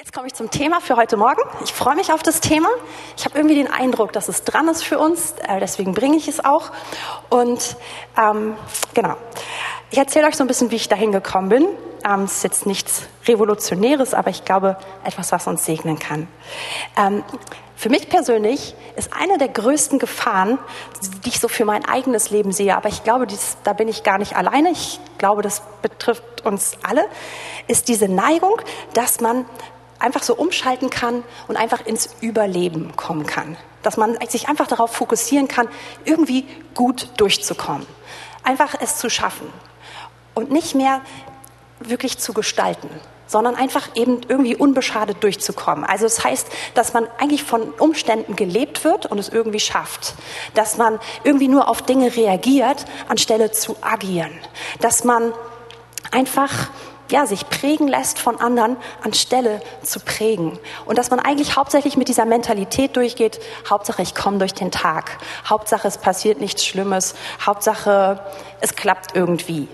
Jetzt komme ich zum Thema für heute Morgen. Ich freue mich auf das Thema. Ich habe irgendwie den Eindruck, dass es dran ist für uns. Äh, deswegen bringe ich es auch. Und ähm, genau, ich erzähle euch so ein bisschen, wie ich dahin gekommen bin. Ähm, es ist jetzt nichts Revolutionäres, aber ich glaube, etwas, was uns segnen kann. Ähm, für mich persönlich ist eine der größten Gefahren, die ich so für mein eigenes Leben sehe, aber ich glaube, dies, da bin ich gar nicht alleine, ich glaube, das betrifft uns alle, ist diese Neigung, dass man einfach so umschalten kann und einfach ins Überleben kommen kann. Dass man sich einfach darauf fokussieren kann, irgendwie gut durchzukommen. Einfach es zu schaffen und nicht mehr wirklich zu gestalten, sondern einfach eben irgendwie unbeschadet durchzukommen. Also das heißt, dass man eigentlich von Umständen gelebt wird und es irgendwie schafft. Dass man irgendwie nur auf Dinge reagiert, anstelle zu agieren. Dass man einfach ja, sich prägen lässt von anderen, anstelle zu prägen. Und dass man eigentlich hauptsächlich mit dieser Mentalität durchgeht, Hauptsache ich komme durch den Tag, Hauptsache es passiert nichts Schlimmes, Hauptsache es klappt irgendwie.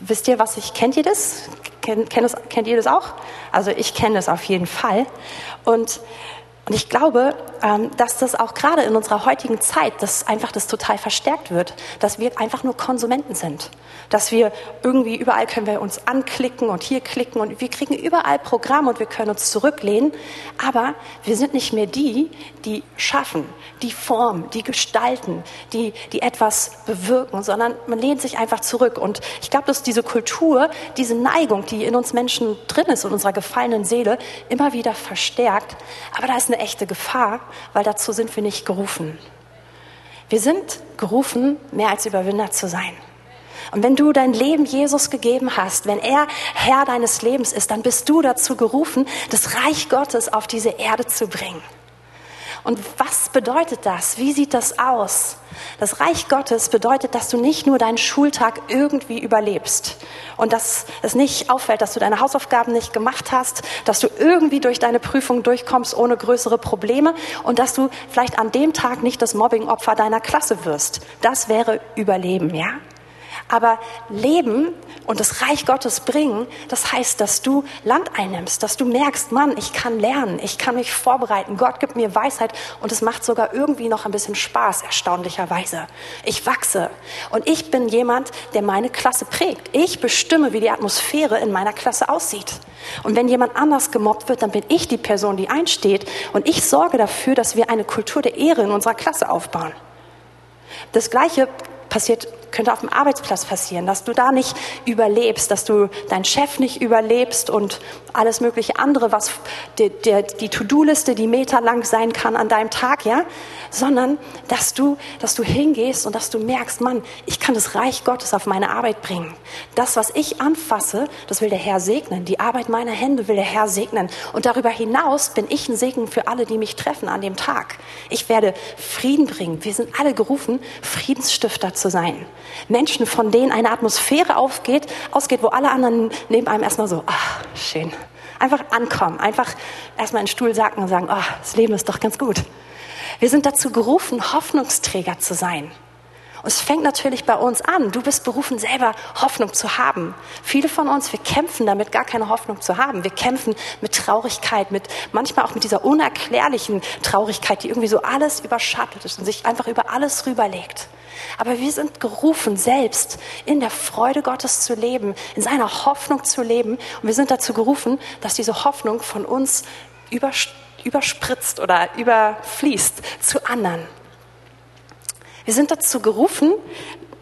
Wisst ihr, was ich, kennt ihr das? Kennt, kennt, das, kennt ihr das auch? Also ich kenne es auf jeden Fall. Und und ich glaube, ähm, dass das auch gerade in unserer heutigen Zeit, dass einfach das total verstärkt wird, dass wir einfach nur Konsumenten sind. Dass wir irgendwie überall können wir uns anklicken und hier klicken und wir kriegen überall Programm und wir können uns zurücklehnen. Aber wir sind nicht mehr die, die schaffen, die formen, die gestalten, die, die etwas bewirken, sondern man lehnt sich einfach zurück. Und ich glaube, dass diese Kultur, diese Neigung, die in uns Menschen drin ist, in unserer gefallenen Seele, immer wieder verstärkt. Aber da ist eine echte Gefahr, weil dazu sind wir nicht gerufen. Wir sind gerufen, mehr als Überwinder zu sein. Und wenn du dein Leben Jesus gegeben hast, wenn er Herr deines Lebens ist, dann bist du dazu gerufen, das Reich Gottes auf diese Erde zu bringen. Und was bedeutet das? Wie sieht das aus? Das Reich Gottes bedeutet, dass du nicht nur deinen Schultag irgendwie überlebst und dass es nicht auffällt, dass du deine Hausaufgaben nicht gemacht hast, dass du irgendwie durch deine Prüfung durchkommst ohne größere Probleme und dass du vielleicht an dem Tag nicht das Mobbingopfer deiner Klasse wirst. Das wäre Überleben, ja? Aber Leben und das Reich Gottes bringen, das heißt, dass du Land einnimmst, dass du merkst, Mann, ich kann lernen, ich kann mich vorbereiten, Gott gibt mir Weisheit und es macht sogar irgendwie noch ein bisschen Spaß, erstaunlicherweise. Ich wachse und ich bin jemand, der meine Klasse prägt. Ich bestimme, wie die Atmosphäre in meiner Klasse aussieht. Und wenn jemand anders gemobbt wird, dann bin ich die Person, die einsteht und ich sorge dafür, dass wir eine Kultur der Ehre in unserer Klasse aufbauen. Das Gleiche passiert könnte auf dem Arbeitsplatz passieren, dass du da nicht überlebst, dass du deinen Chef nicht überlebst und alles mögliche andere, was die, die, die To-Do-Liste, die meterlang sein kann an deinem Tag, ja, sondern dass du, dass du hingehst und dass du merkst, Mann, ich kann das Reich Gottes auf meine Arbeit bringen. Das, was ich anfasse, das will der Herr segnen. Die Arbeit meiner Hände will der Herr segnen. Und darüber hinaus bin ich ein Segen für alle, die mich treffen an dem Tag. Ich werde Frieden bringen. Wir sind alle gerufen, Friedensstifter zu sein. Menschen, von denen eine Atmosphäre aufgeht, ausgeht, wo alle anderen neben einem erstmal so, ach, schön. Einfach ankommen, einfach erstmal in den Stuhl sacken und sagen, ach, das Leben ist doch ganz gut. Wir sind dazu gerufen, Hoffnungsträger zu sein. Es fängt natürlich bei uns an. Du bist berufen, selber Hoffnung zu haben. Viele von uns, wir kämpfen damit, gar keine Hoffnung zu haben. Wir kämpfen mit Traurigkeit, mit manchmal auch mit dieser unerklärlichen Traurigkeit, die irgendwie so alles überschattet ist und sich einfach über alles rüberlegt. Aber wir sind gerufen, selbst in der Freude Gottes zu leben, in seiner Hoffnung zu leben. Und wir sind dazu gerufen, dass diese Hoffnung von uns überspritzt oder überfließt zu anderen. Wir sind dazu gerufen,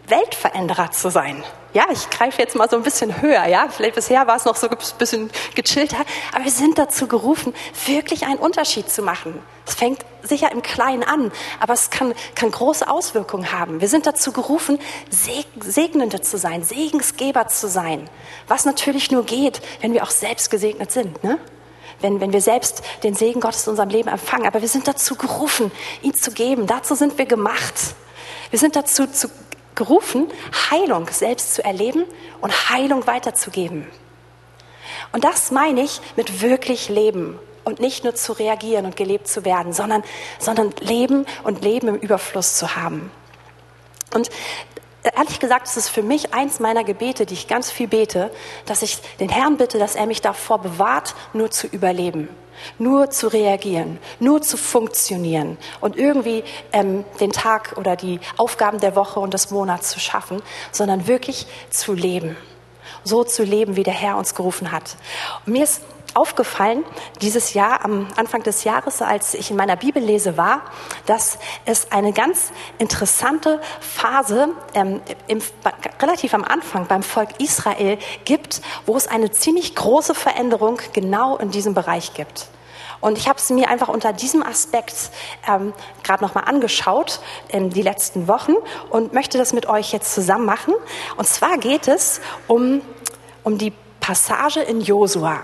Weltveränderer zu sein. Ja, ich greife jetzt mal so ein bisschen höher, ja. Vielleicht bisher war es noch so ein bisschen gechillter, aber wir sind dazu gerufen, wirklich einen Unterschied zu machen. Es fängt sicher im Kleinen an, aber es kann, kann große Auswirkungen haben. Wir sind dazu gerufen, Segnende zu sein, Segensgeber zu sein. Was natürlich nur geht, wenn wir auch selbst gesegnet sind, ne? Wenn, wenn wir selbst den Segen Gottes in unserem Leben empfangen. Aber wir sind dazu gerufen, ihn zu geben. Dazu sind wir gemacht. Wir sind dazu zu, gerufen, Heilung selbst zu erleben und Heilung weiterzugeben. Und das meine ich mit wirklich Leben und nicht nur zu reagieren und gelebt zu werden, sondern, sondern Leben und Leben im Überfluss zu haben. Und ehrlich gesagt, ist es für mich eins meiner Gebete, die ich ganz viel bete, dass ich den Herrn bitte, dass er mich davor bewahrt, nur zu überleben, nur zu reagieren, nur zu funktionieren und irgendwie ähm, den Tag oder die Aufgaben der Woche und des Monats zu schaffen, sondern wirklich zu leben. So zu leben, wie der Herr uns gerufen hat. Und mir ist aufgefallen, dieses Jahr, am Anfang des Jahres, als ich in meiner Bibellese war, dass es eine ganz interessante Phase ähm, im, relativ am Anfang beim Volk Israel gibt, wo es eine ziemlich große Veränderung genau in diesem Bereich gibt. Und ich habe es mir einfach unter diesem Aspekt ähm, gerade nochmal angeschaut in die letzten Wochen und möchte das mit euch jetzt zusammen machen. Und zwar geht es um, um die Passage in Josua.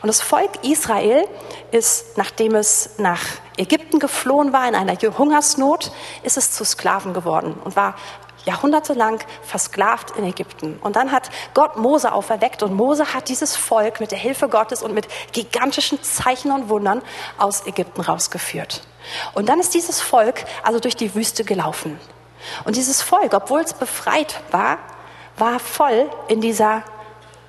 Und das Volk Israel ist, nachdem es nach Ägypten geflohen war in einer Hungersnot, ist es zu Sklaven geworden und war jahrhundertelang versklavt in Ägypten. Und dann hat Gott Mose auferweckt und Mose hat dieses Volk mit der Hilfe Gottes und mit gigantischen Zeichen und Wundern aus Ägypten rausgeführt. Und dann ist dieses Volk also durch die Wüste gelaufen. Und dieses Volk, obwohl es befreit war, war voll in dieser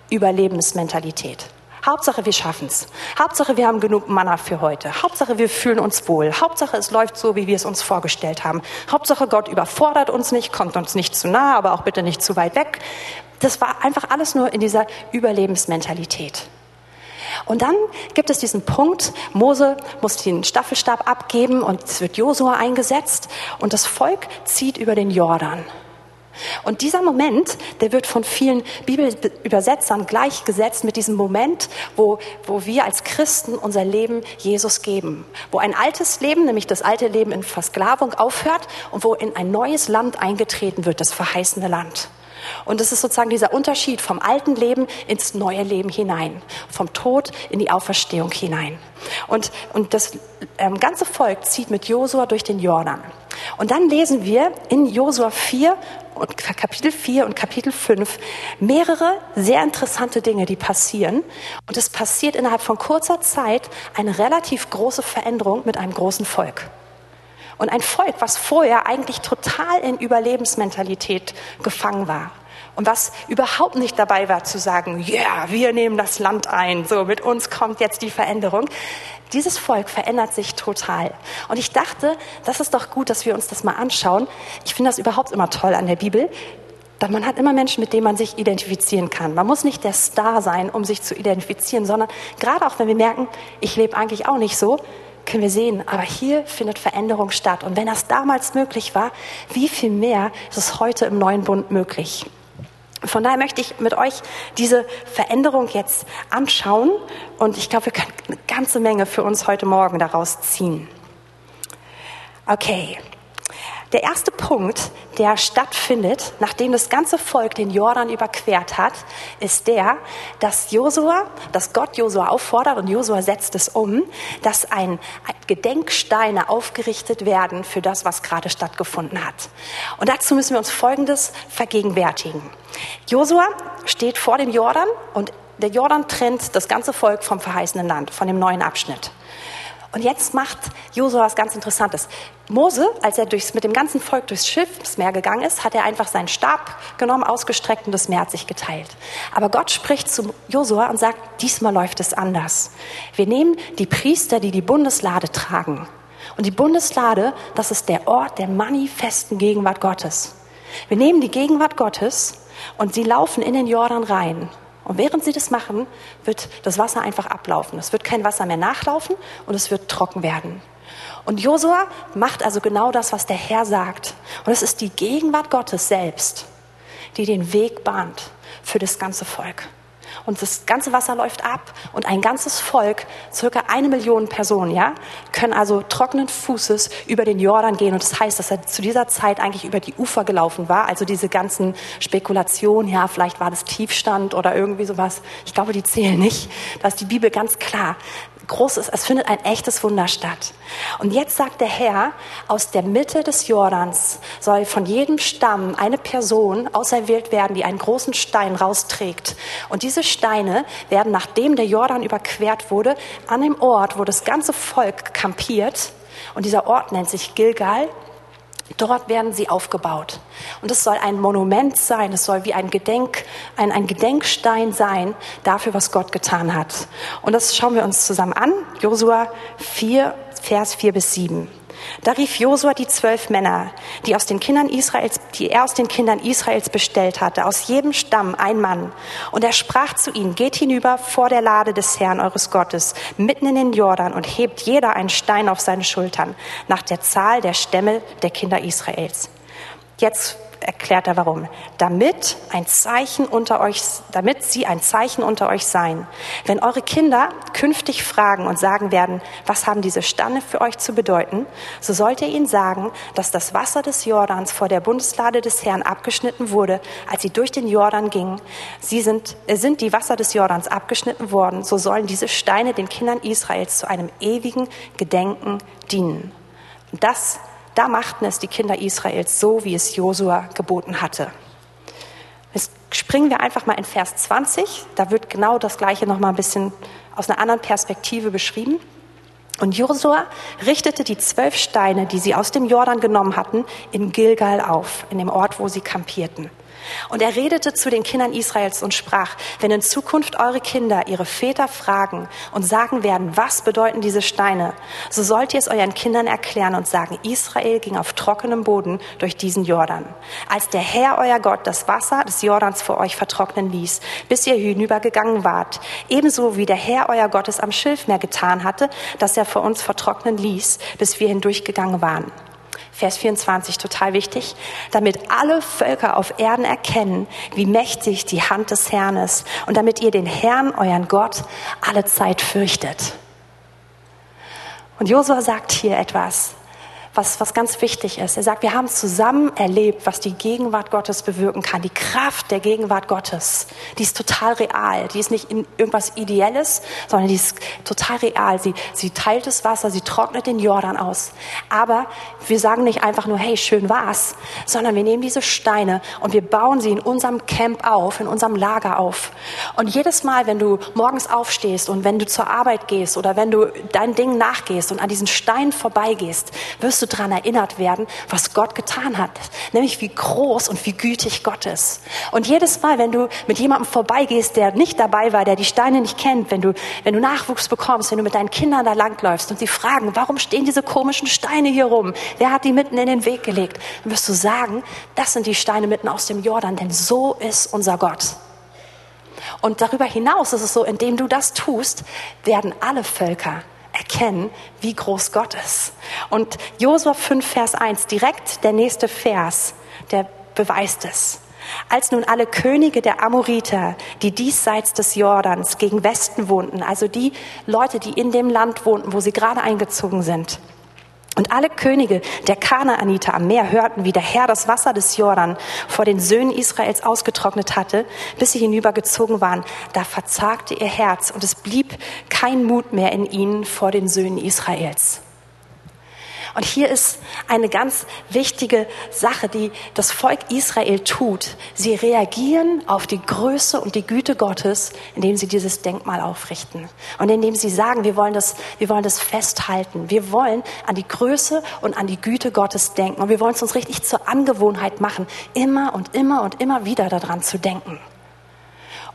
Überlebensmentalität. Hauptsache, wir schaffen es. Hauptsache, wir haben genug Manna für heute. Hauptsache, wir fühlen uns wohl. Hauptsache, es läuft so, wie wir es uns vorgestellt haben. Hauptsache, Gott überfordert uns nicht, kommt uns nicht zu nah, aber auch bitte nicht zu weit weg. Das war einfach alles nur in dieser Überlebensmentalität. Und dann gibt es diesen Punkt, Mose muss den Staffelstab abgeben und es wird Josua eingesetzt und das Volk zieht über den Jordan. Und dieser Moment, der wird von vielen Bibelübersetzern gleichgesetzt mit diesem Moment, wo, wo wir als Christen unser Leben Jesus geben. Wo ein altes Leben, nämlich das alte Leben in Versklavung aufhört und wo in ein neues Land eingetreten wird, das verheißene Land. Und es ist sozusagen dieser Unterschied vom alten Leben ins neue Leben hinein, vom Tod in die Auferstehung hinein. Und, und das ähm, ganze Volk zieht mit Josua durch den Jordan. Und dann lesen wir in Josua 4 und Kapitel 4 und Kapitel 5 mehrere sehr interessante Dinge, die passieren. Und es passiert innerhalb von kurzer Zeit eine relativ große Veränderung mit einem großen Volk. Und ein Volk, was vorher eigentlich total in Überlebensmentalität gefangen war. Und was überhaupt nicht dabei war zu sagen, ja, yeah, wir nehmen das Land ein, so mit uns kommt jetzt die Veränderung. Dieses Volk verändert sich total. Und ich dachte, das ist doch gut, dass wir uns das mal anschauen. Ich finde das überhaupt immer toll an der Bibel. Man hat immer Menschen, mit denen man sich identifizieren kann. Man muss nicht der Star sein, um sich zu identifizieren, sondern gerade auch wenn wir merken, ich lebe eigentlich auch nicht so, können wir sehen, aber hier findet Veränderung statt. Und wenn das damals möglich war, wie viel mehr ist es heute im neuen Bund möglich? Von daher möchte ich mit euch diese Veränderung jetzt anschauen und ich glaube, wir können eine ganze Menge für uns heute Morgen daraus ziehen. Okay, der erste Punkt, der stattfindet, nachdem das ganze Volk den Jordan überquert hat, ist der, dass Josua, dass Gott Josua auffordert und Josua setzt es um, dass ein Gedenksteine aufgerichtet werden für das, was gerade stattgefunden hat. Und dazu müssen wir uns Folgendes vergegenwärtigen. Josua steht vor dem Jordan und der Jordan trennt das ganze Volk vom verheißenen Land, von dem neuen Abschnitt. Und jetzt macht Josua was ganz Interessantes. Mose, als er durchs, mit dem ganzen Volk durchs Schiffsmeer gegangen ist, hat er einfach seinen Stab genommen, ausgestreckt und das Meer hat sich geteilt. Aber Gott spricht zu Josua und sagt, diesmal läuft es anders. Wir nehmen die Priester, die die Bundeslade tragen. Und die Bundeslade, das ist der Ort der manifesten Gegenwart Gottes. Wir nehmen die Gegenwart Gottes und sie laufen in den Jordan rein. Und während sie das machen, wird das Wasser einfach ablaufen. Es wird kein Wasser mehr nachlaufen und es wird trocken werden. Und Josua macht also genau das, was der Herr sagt. Und es ist die Gegenwart Gottes selbst, die den Weg bahnt für das ganze Volk und das ganze Wasser läuft ab und ein ganzes Volk, circa eine Million Personen, ja, können also trockenen Fußes über den Jordan gehen. Und das heißt, dass er zu dieser Zeit eigentlich über die Ufer gelaufen war. Also diese ganzen Spekulationen, ja, vielleicht war das Tiefstand oder irgendwie sowas. Ich glaube, die zählen nicht. Da ist die Bibel ganz klar großes, es findet ein echtes Wunder statt. Und jetzt sagt der Herr, aus der Mitte des Jordans soll von jedem Stamm eine Person auserwählt werden, die einen großen Stein rausträgt. Und diese Steine werden, nachdem der Jordan überquert wurde, an dem Ort, wo das ganze Volk kampiert, und dieser Ort nennt sich Gilgal, Dort werden sie aufgebaut. Und es soll ein Monument sein, es soll wie ein, Gedenk, ein, ein Gedenkstein sein dafür, was Gott getan hat. Und das schauen wir uns zusammen an. Josua 4, Vers 4 bis 7. Da rief Josua die zwölf Männer, die, aus den Kindern Israels, die er aus den Kindern Israels bestellt hatte, aus jedem Stamm ein Mann. Und er sprach zu ihnen, geht hinüber vor der Lade des Herrn eures Gottes, mitten in den Jordan und hebt jeder einen Stein auf seine Schultern, nach der Zahl der Stämme der Kinder Israels. Jetzt erklärt er warum. Damit ein Zeichen unter euch, damit sie ein Zeichen unter euch sein. Wenn eure Kinder künftig fragen und sagen werden, was haben diese Stanne für euch zu bedeuten, so sollt ihr ihnen sagen, dass das Wasser des Jordans vor der Bundeslade des Herrn abgeschnitten wurde, als sie durch den Jordan gingen. Sie sind, äh, sind die Wasser des Jordans abgeschnitten worden, so sollen diese Steine den Kindern Israels zu einem ewigen Gedenken dienen. Das da machten es die Kinder Israels so, wie es Josua geboten hatte. Jetzt springen wir einfach mal in Vers 20. Da wird genau das Gleiche noch mal ein bisschen aus einer anderen Perspektive beschrieben. Und Josua richtete die zwölf Steine, die sie aus dem Jordan genommen hatten, in Gilgal auf, in dem Ort, wo sie kampierten. Und er redete zu den Kindern Israels und sprach, wenn in Zukunft eure Kinder ihre Väter fragen und sagen werden, was bedeuten diese Steine, so sollt ihr es euren Kindern erklären und sagen, Israel ging auf trockenem Boden durch diesen Jordan. Als der Herr, euer Gott, das Wasser des Jordans vor euch vertrocknen ließ, bis ihr hinübergegangen wart, ebenso wie der Herr, euer Gott, es am Schilfmeer getan hatte, dass er vor uns vertrocknen ließ, bis wir hindurchgegangen waren. Vers 24, total wichtig, damit alle Völker auf Erden erkennen, wie mächtig die Hand des Herrn ist und damit ihr den Herrn, euren Gott, alle Zeit fürchtet. Und Josua sagt hier etwas, was, was ganz wichtig ist. Er sagt, wir haben zusammen erlebt, was die Gegenwart Gottes bewirken kann. Die Kraft der Gegenwart Gottes, die ist total real. Die ist nicht in irgendwas Ideelles, sondern die ist total real. Sie, sie teilt das Wasser, sie trocknet den Jordan aus. Aber wir sagen nicht einfach nur, hey, schön war's, sondern wir nehmen diese Steine und wir bauen sie in unserem Camp auf, in unserem Lager auf. Und jedes Mal, wenn du morgens aufstehst und wenn du zur Arbeit gehst oder wenn du dein Ding nachgehst und an diesen Steinen vorbeigehst, wirst du daran erinnert werden, was Gott getan hat. Nämlich wie groß und wie gütig Gott ist. Und jedes Mal, wenn du mit jemandem vorbeigehst, der nicht dabei war, der die Steine nicht kennt, wenn du, wenn du Nachwuchs bekommst, wenn du mit deinen Kindern da langläufst und sie fragen, warum stehen diese komischen Steine hier rum? Wer hat die mitten in den Weg gelegt? Dann wirst du sagen, das sind die Steine mitten aus dem Jordan, denn so ist unser Gott. Und darüber hinaus ist es so, indem du das tust, werden alle Völker erkennen, wie groß Gott ist. Und Josua 5, Vers 1, direkt der nächste Vers, der beweist es. Als nun alle Könige der Amoriter, die diesseits des Jordans gegen Westen wohnten, also die Leute, die in dem Land wohnten, wo sie gerade eingezogen sind, und alle Könige der Kanaaniter am Meer hörten, wie der Herr das Wasser des Jordan vor den Söhnen Israels ausgetrocknet hatte, bis sie hinübergezogen waren. Da verzagte ihr Herz und es blieb kein Mut mehr in ihnen vor den Söhnen Israels. Und hier ist eine ganz wichtige Sache, die das Volk Israel tut. Sie reagieren auf die Größe und die Güte Gottes, indem sie dieses Denkmal aufrichten. Und indem sie sagen, wir wollen das, wir wollen das festhalten. Wir wollen an die Größe und an die Güte Gottes denken. Und wir wollen es uns richtig zur Angewohnheit machen, immer und immer und immer wieder daran zu denken.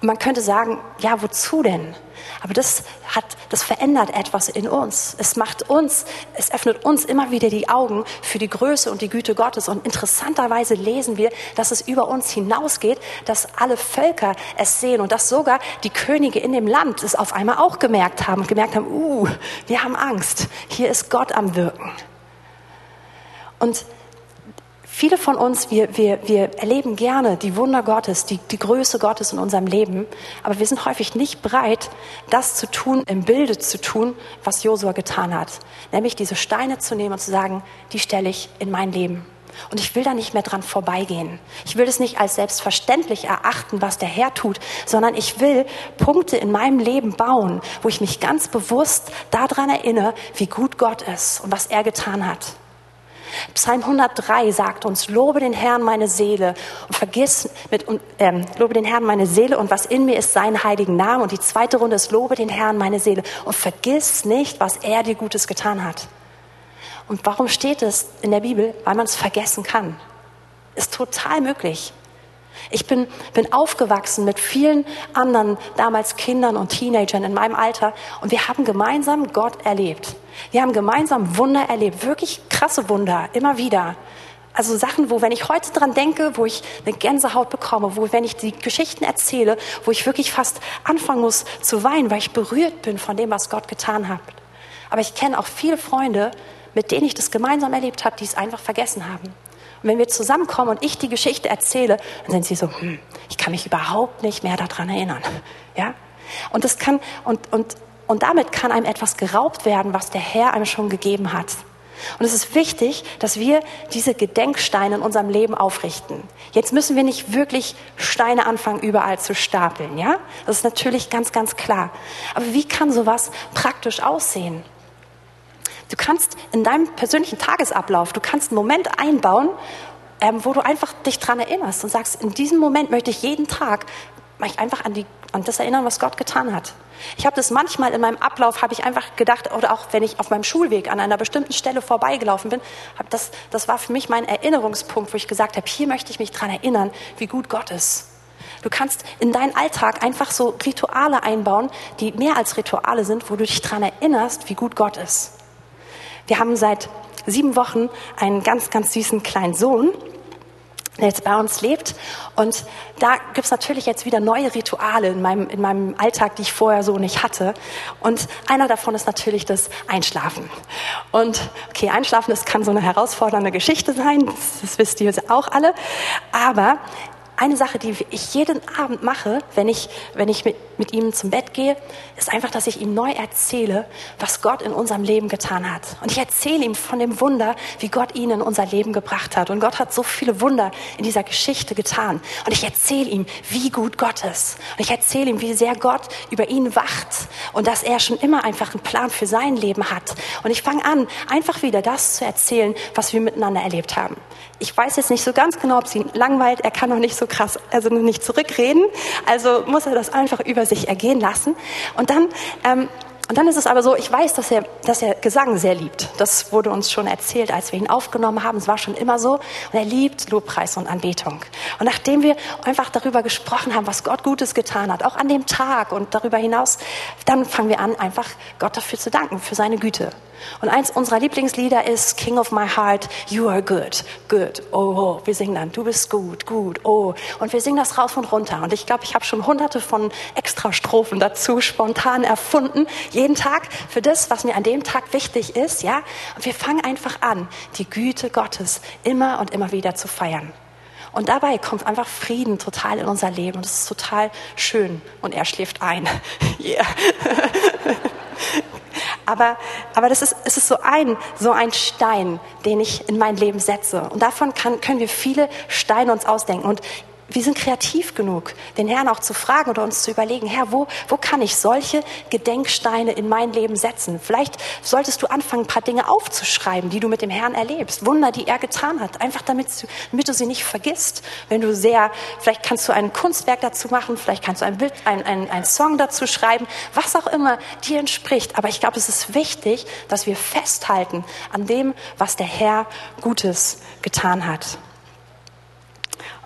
Und man könnte sagen, ja, wozu denn? Aber das hat, das verändert etwas in uns. Es macht uns, es öffnet uns immer wieder die Augen für die Größe und die Güte Gottes. Und interessanterweise lesen wir, dass es über uns hinausgeht, dass alle Völker es sehen und dass sogar die Könige in dem Land es auf einmal auch gemerkt haben und gemerkt haben, uh, wir haben Angst. Hier ist Gott am Wirken. Und Viele von uns, wir, wir, wir erleben gerne die Wunder Gottes, die, die Größe Gottes in unserem Leben, aber wir sind häufig nicht bereit, das zu tun, im Bilde zu tun, was Josua getan hat. Nämlich diese Steine zu nehmen und zu sagen, die stelle ich in mein Leben. Und ich will da nicht mehr dran vorbeigehen. Ich will es nicht als selbstverständlich erachten, was der Herr tut, sondern ich will Punkte in meinem Leben bauen, wo ich mich ganz bewusst daran erinnere, wie gut Gott ist und was er getan hat. Psalm 103 sagt uns, lobe den Herrn meine Seele und vergiss mit, ähm, lobe den Herrn meine Seele und was in mir ist seinen heiligen Namen. Und die zweite Runde ist, lobe den Herrn meine Seele und vergiss nicht, was er dir Gutes getan hat. Und warum steht es in der Bibel? Weil man es vergessen kann. Ist total möglich. Ich bin, bin aufgewachsen mit vielen anderen, damals Kindern und Teenagern in meinem Alter und wir haben gemeinsam Gott erlebt. Wir haben gemeinsam Wunder erlebt, wirklich krasse Wunder, immer wieder. Also Sachen, wo, wenn ich heute dran denke, wo ich eine Gänsehaut bekomme, wo, wenn ich die Geschichten erzähle, wo ich wirklich fast anfangen muss zu weinen, weil ich berührt bin von dem, was Gott getan hat. Aber ich kenne auch viele Freunde, mit denen ich das gemeinsam erlebt habe, die es einfach vergessen haben. Und wenn wir zusammenkommen und ich die Geschichte erzähle, dann sind sie so, hm, ich kann mich überhaupt nicht mehr daran erinnern. Ja? Und das kann, und, und, und damit kann einem etwas geraubt werden, was der Herr einem schon gegeben hat. Und es ist wichtig, dass wir diese Gedenksteine in unserem Leben aufrichten. Jetzt müssen wir nicht wirklich Steine anfangen, überall zu stapeln, ja? Das ist natürlich ganz, ganz klar. Aber wie kann sowas praktisch aussehen? Du kannst in deinem persönlichen Tagesablauf, du kannst einen Moment einbauen, ähm, wo du einfach dich dran erinnerst und sagst, in diesem Moment möchte ich jeden Tag mich einfach an, die, an das erinnern, was Gott getan hat. Ich habe das manchmal in meinem Ablauf, habe ich einfach gedacht, oder auch wenn ich auf meinem Schulweg an einer bestimmten Stelle vorbeigelaufen bin, hab das, das war für mich mein Erinnerungspunkt, wo ich gesagt habe, hier möchte ich mich dran erinnern, wie gut Gott ist. Du kannst in deinen Alltag einfach so Rituale einbauen, die mehr als Rituale sind, wo du dich dran erinnerst, wie gut Gott ist. Wir haben seit sieben Wochen einen ganz, ganz süßen kleinen Sohn, der jetzt bei uns lebt. Und da gibt es natürlich jetzt wieder neue Rituale in meinem, in meinem Alltag, die ich vorher so nicht hatte. Und einer davon ist natürlich das Einschlafen. Und okay, Einschlafen, das kann so eine herausfordernde Geschichte sein, das, wisst ihr auch alle. Aber eine Sache, die ich jeden Abend mache, wenn ich, wenn ich mit, mit ihm zum Bett gehe, ist einfach, dass ich ihm neu erzähle, was Gott in unserem Leben getan hat. Und ich erzähle ihm von dem Wunder, wie Gott ihn in unser Leben gebracht hat. Und Gott hat so viele Wunder in dieser Geschichte getan. Und ich erzähle ihm, wie gut Gott ist. Und ich erzähle ihm, wie sehr Gott über ihn wacht und dass er schon immer einfach einen Plan für sein Leben hat. Und ich fange an, einfach wieder das zu erzählen, was wir miteinander erlebt haben. Ich weiß jetzt nicht so ganz genau, ob es ihn langweilt. Er kann noch nicht so krass, also nicht zurückreden. Also muss er das einfach über sich ergehen lassen. Und dann ähm, und dann ist es aber so, ich weiß, dass er, dass er Gesang sehr liebt. Das wurde uns schon erzählt, als wir ihn aufgenommen haben. Es war schon immer so. Und er liebt Lobpreis und Anbetung. Und nachdem wir einfach darüber gesprochen haben, was Gott Gutes getan hat, auch an dem Tag und darüber hinaus, dann fangen wir an, einfach Gott dafür zu danken, für seine Güte. Und eins unserer Lieblingslieder ist King of My Heart, You are good, good, oh, oh. Wir singen dann, du bist gut, gut, oh. Und wir singen das rauf und runter. Und ich glaube, ich habe schon hunderte von Extrastrophen dazu spontan erfunden jeden Tag für das, was mir an dem Tag wichtig ist, ja. Und wir fangen einfach an, die Güte Gottes immer und immer wieder zu feiern. Und dabei kommt einfach Frieden total in unser Leben und es ist total schön. Und er schläft ein. yeah. aber, aber das ist, es ist so ein, so ein Stein, den ich in mein Leben setze. Und davon kann, können wir viele Steine uns ausdenken. Und wir sind kreativ genug, den Herrn auch zu fragen oder uns zu überlegen, Herr, wo, wo kann ich solche Gedenksteine in mein Leben setzen? Vielleicht solltest du anfangen, ein paar Dinge aufzuschreiben, die du mit dem Herrn erlebst, Wunder, die er getan hat, einfach damit, damit du sie nicht vergisst. Wenn du sehr, vielleicht kannst du ein Kunstwerk dazu machen, vielleicht kannst du ein Bild, ein, ein, ein Song dazu schreiben, was auch immer dir entspricht. Aber ich glaube, es ist wichtig, dass wir festhalten an dem, was der Herr Gutes getan hat.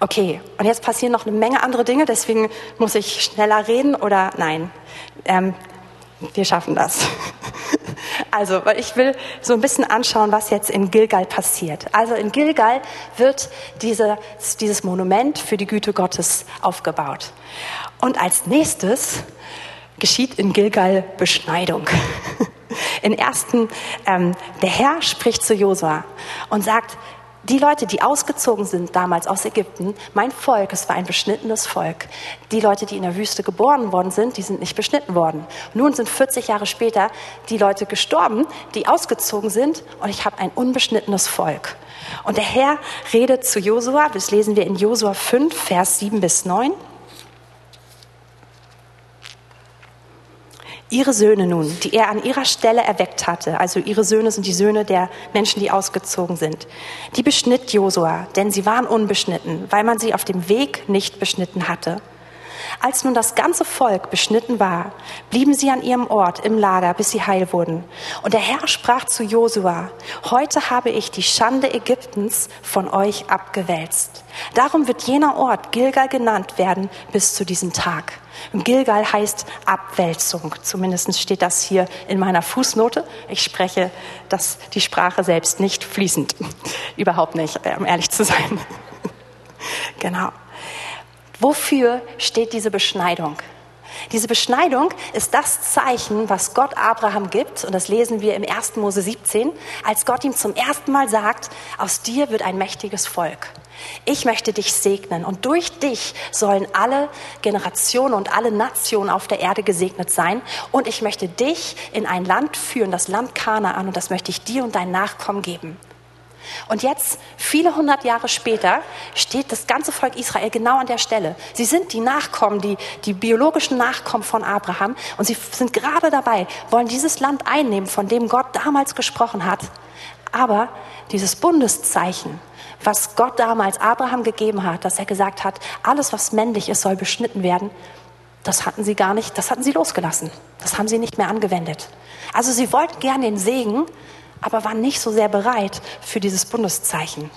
Okay, und jetzt passieren noch eine Menge andere Dinge, deswegen muss ich schneller reden oder nein. Ähm, wir schaffen das. Also, weil ich will so ein bisschen anschauen, was jetzt in Gilgal passiert. Also in Gilgal wird diese, dieses Monument für die Güte Gottes aufgebaut. Und als nächstes geschieht in Gilgal Beschneidung. In ersten, ähm, der Herr spricht zu Josua und sagt, die Leute, die ausgezogen sind damals aus Ägypten, mein Volk, es war ein beschnittenes Volk. Die Leute, die in der Wüste geboren worden sind, die sind nicht beschnitten worden. Nun sind 40 Jahre später die Leute gestorben, die ausgezogen sind und ich habe ein unbeschnittenes Volk. Und der Herr redet zu Josua, das lesen wir in Josua 5, Vers 7 bis 9. Ihre Söhne nun, die er an ihrer Stelle erweckt hatte, also ihre Söhne sind die Söhne der Menschen, die ausgezogen sind, die beschnitt Josua, denn sie waren unbeschnitten, weil man sie auf dem Weg nicht beschnitten hatte. Als nun das ganze Volk beschnitten war, blieben sie an ihrem Ort im Lager, bis sie heil wurden. Und der Herr sprach zu Josua, heute habe ich die Schande Ägyptens von euch abgewälzt. Darum wird jener Ort Gilgal genannt werden bis zu diesem Tag. Und Gilgal heißt Abwälzung. Zumindest steht das hier in meiner Fußnote. Ich spreche das, die Sprache selbst nicht fließend. Überhaupt nicht, um ehrlich zu sein. genau. Wofür steht diese Beschneidung? Diese Beschneidung ist das Zeichen, was Gott Abraham gibt, und das lesen wir im 1. Mose 17, als Gott ihm zum ersten Mal sagt, aus dir wird ein mächtiges Volk. Ich möchte dich segnen und durch dich sollen alle Generationen und alle Nationen auf der Erde gesegnet sein. Und ich möchte dich in ein Land führen, das Land Kanaan, und das möchte ich dir und deinen Nachkommen geben. Und jetzt, viele hundert Jahre später, steht das ganze Volk Israel genau an der Stelle. Sie sind die Nachkommen, die, die biologischen Nachkommen von Abraham. Und sie sind gerade dabei, wollen dieses Land einnehmen, von dem Gott damals gesprochen hat. Aber dieses Bundeszeichen, was Gott damals Abraham gegeben hat, dass er gesagt hat, alles, was männlich ist, soll beschnitten werden, das hatten sie gar nicht, das hatten sie losgelassen. Das haben sie nicht mehr angewendet. Also sie wollten gern den Segen, aber waren nicht so sehr bereit für dieses Bundeszeichen.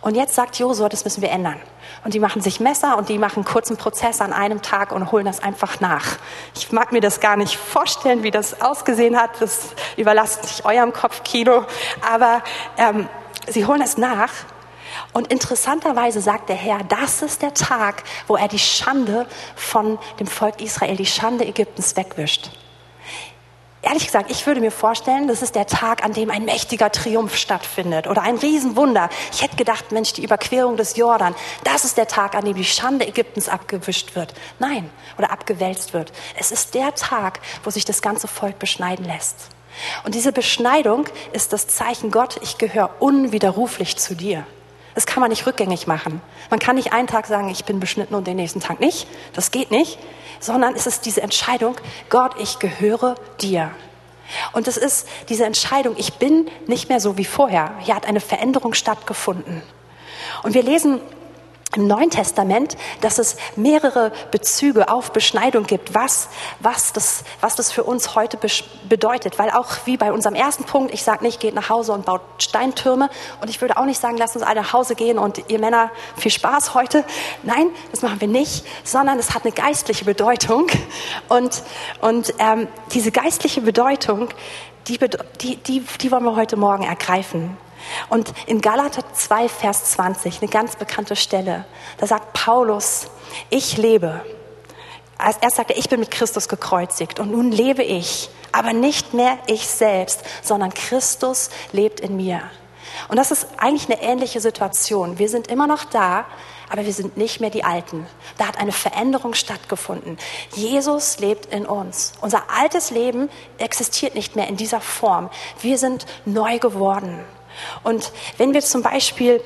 Und jetzt sagt Josua, das müssen wir ändern. Und die machen sich Messer und die machen kurzen Prozess an einem Tag und holen das einfach nach. Ich mag mir das gar nicht vorstellen, wie das ausgesehen hat. Das überlasst sich eurem Kopfkino. Aber ähm, sie holen es nach. Und interessanterweise sagt der Herr, das ist der Tag, wo er die Schande von dem Volk Israel, die Schande Ägyptens wegwischt. Ehrlich gesagt, ich würde mir vorstellen, das ist der Tag, an dem ein mächtiger Triumph stattfindet oder ein Riesenwunder. Ich hätte gedacht, Mensch, die Überquerung des Jordan, das ist der Tag, an dem die Schande Ägyptens abgewischt wird. Nein, oder abgewälzt wird. Es ist der Tag, wo sich das ganze Volk beschneiden lässt. Und diese Beschneidung ist das Zeichen Gott, ich gehöre unwiderruflich zu dir. Das kann man nicht rückgängig machen. Man kann nicht einen Tag sagen, ich bin beschnitten und den nächsten Tag nicht. Das geht nicht sondern es ist diese Entscheidung, Gott, ich gehöre dir. Und es ist diese Entscheidung, ich bin nicht mehr so wie vorher. Hier hat eine Veränderung stattgefunden. Und wir lesen im Neuen Testament, dass es mehrere Bezüge auf Beschneidung gibt, was, was, das, was das für uns heute bedeutet. Weil auch wie bei unserem ersten Punkt, ich sage nicht, geht nach Hause und baut Steintürme. Und ich würde auch nicht sagen, lasst uns alle nach Hause gehen und ihr Männer viel Spaß heute. Nein, das machen wir nicht, sondern es hat eine geistliche Bedeutung. Und, und ähm, diese geistliche Bedeutung, die, die, die, die wollen wir heute Morgen ergreifen. Und in Galater 2, Vers 20, eine ganz bekannte Stelle, da sagt Paulus, ich lebe. Erst sagt er, ich bin mit Christus gekreuzigt und nun lebe ich, aber nicht mehr ich selbst, sondern Christus lebt in mir. Und das ist eigentlich eine ähnliche Situation. Wir sind immer noch da, aber wir sind nicht mehr die Alten. Da hat eine Veränderung stattgefunden. Jesus lebt in uns. Unser altes Leben existiert nicht mehr in dieser Form. Wir sind neu geworden. Und wenn wir zum Beispiel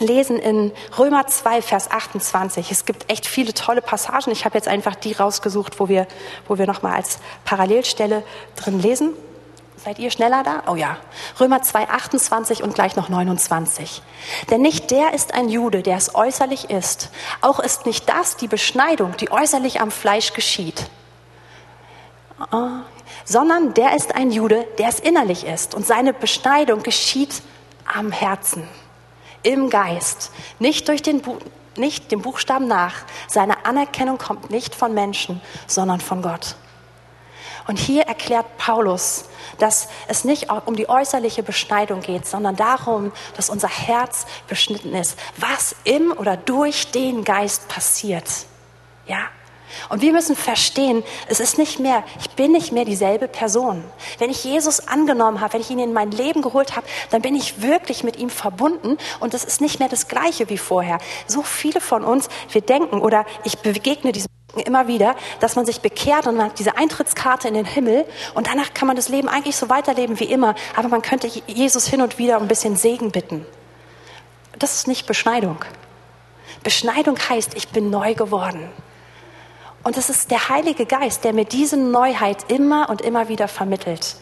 lesen in Römer 2, Vers 28. Es gibt echt viele tolle Passagen. Ich habe jetzt einfach die rausgesucht, wo wir, wo wir nochmal als Parallelstelle drin lesen. Seid ihr schneller da? Oh ja. Römer 2, 28 und gleich noch 29. Denn nicht der ist ein Jude, der es äußerlich ist. Auch ist nicht das die Beschneidung, die äußerlich am Fleisch geschieht. Oh, sondern der ist ein Jude, der es innerlich ist. Und seine Beschneidung geschieht am Herzen, im Geist, nicht durch den Bu nicht dem Buchstaben nach. Seine Anerkennung kommt nicht von Menschen, sondern von Gott. Und hier erklärt Paulus, dass es nicht um die äußerliche Beschneidung geht, sondern darum, dass unser Herz beschnitten ist, was im oder durch den Geist passiert. Ja, und wir müssen verstehen, es ist nicht mehr, ich bin nicht mehr dieselbe Person. Wenn ich Jesus angenommen habe, wenn ich ihn in mein Leben geholt habe, dann bin ich wirklich mit ihm verbunden und es ist nicht mehr das Gleiche wie vorher. So viele von uns, wir denken oder ich begegne diesem immer wieder, dass man sich bekehrt und man hat diese Eintrittskarte in den Himmel und danach kann man das Leben eigentlich so weiterleben wie immer, aber man könnte Jesus hin und wieder ein bisschen Segen bitten. Das ist nicht Beschneidung. Beschneidung heißt, ich bin neu geworden. Und es ist der Heilige Geist, der mir diese Neuheit immer und immer wieder vermittelt.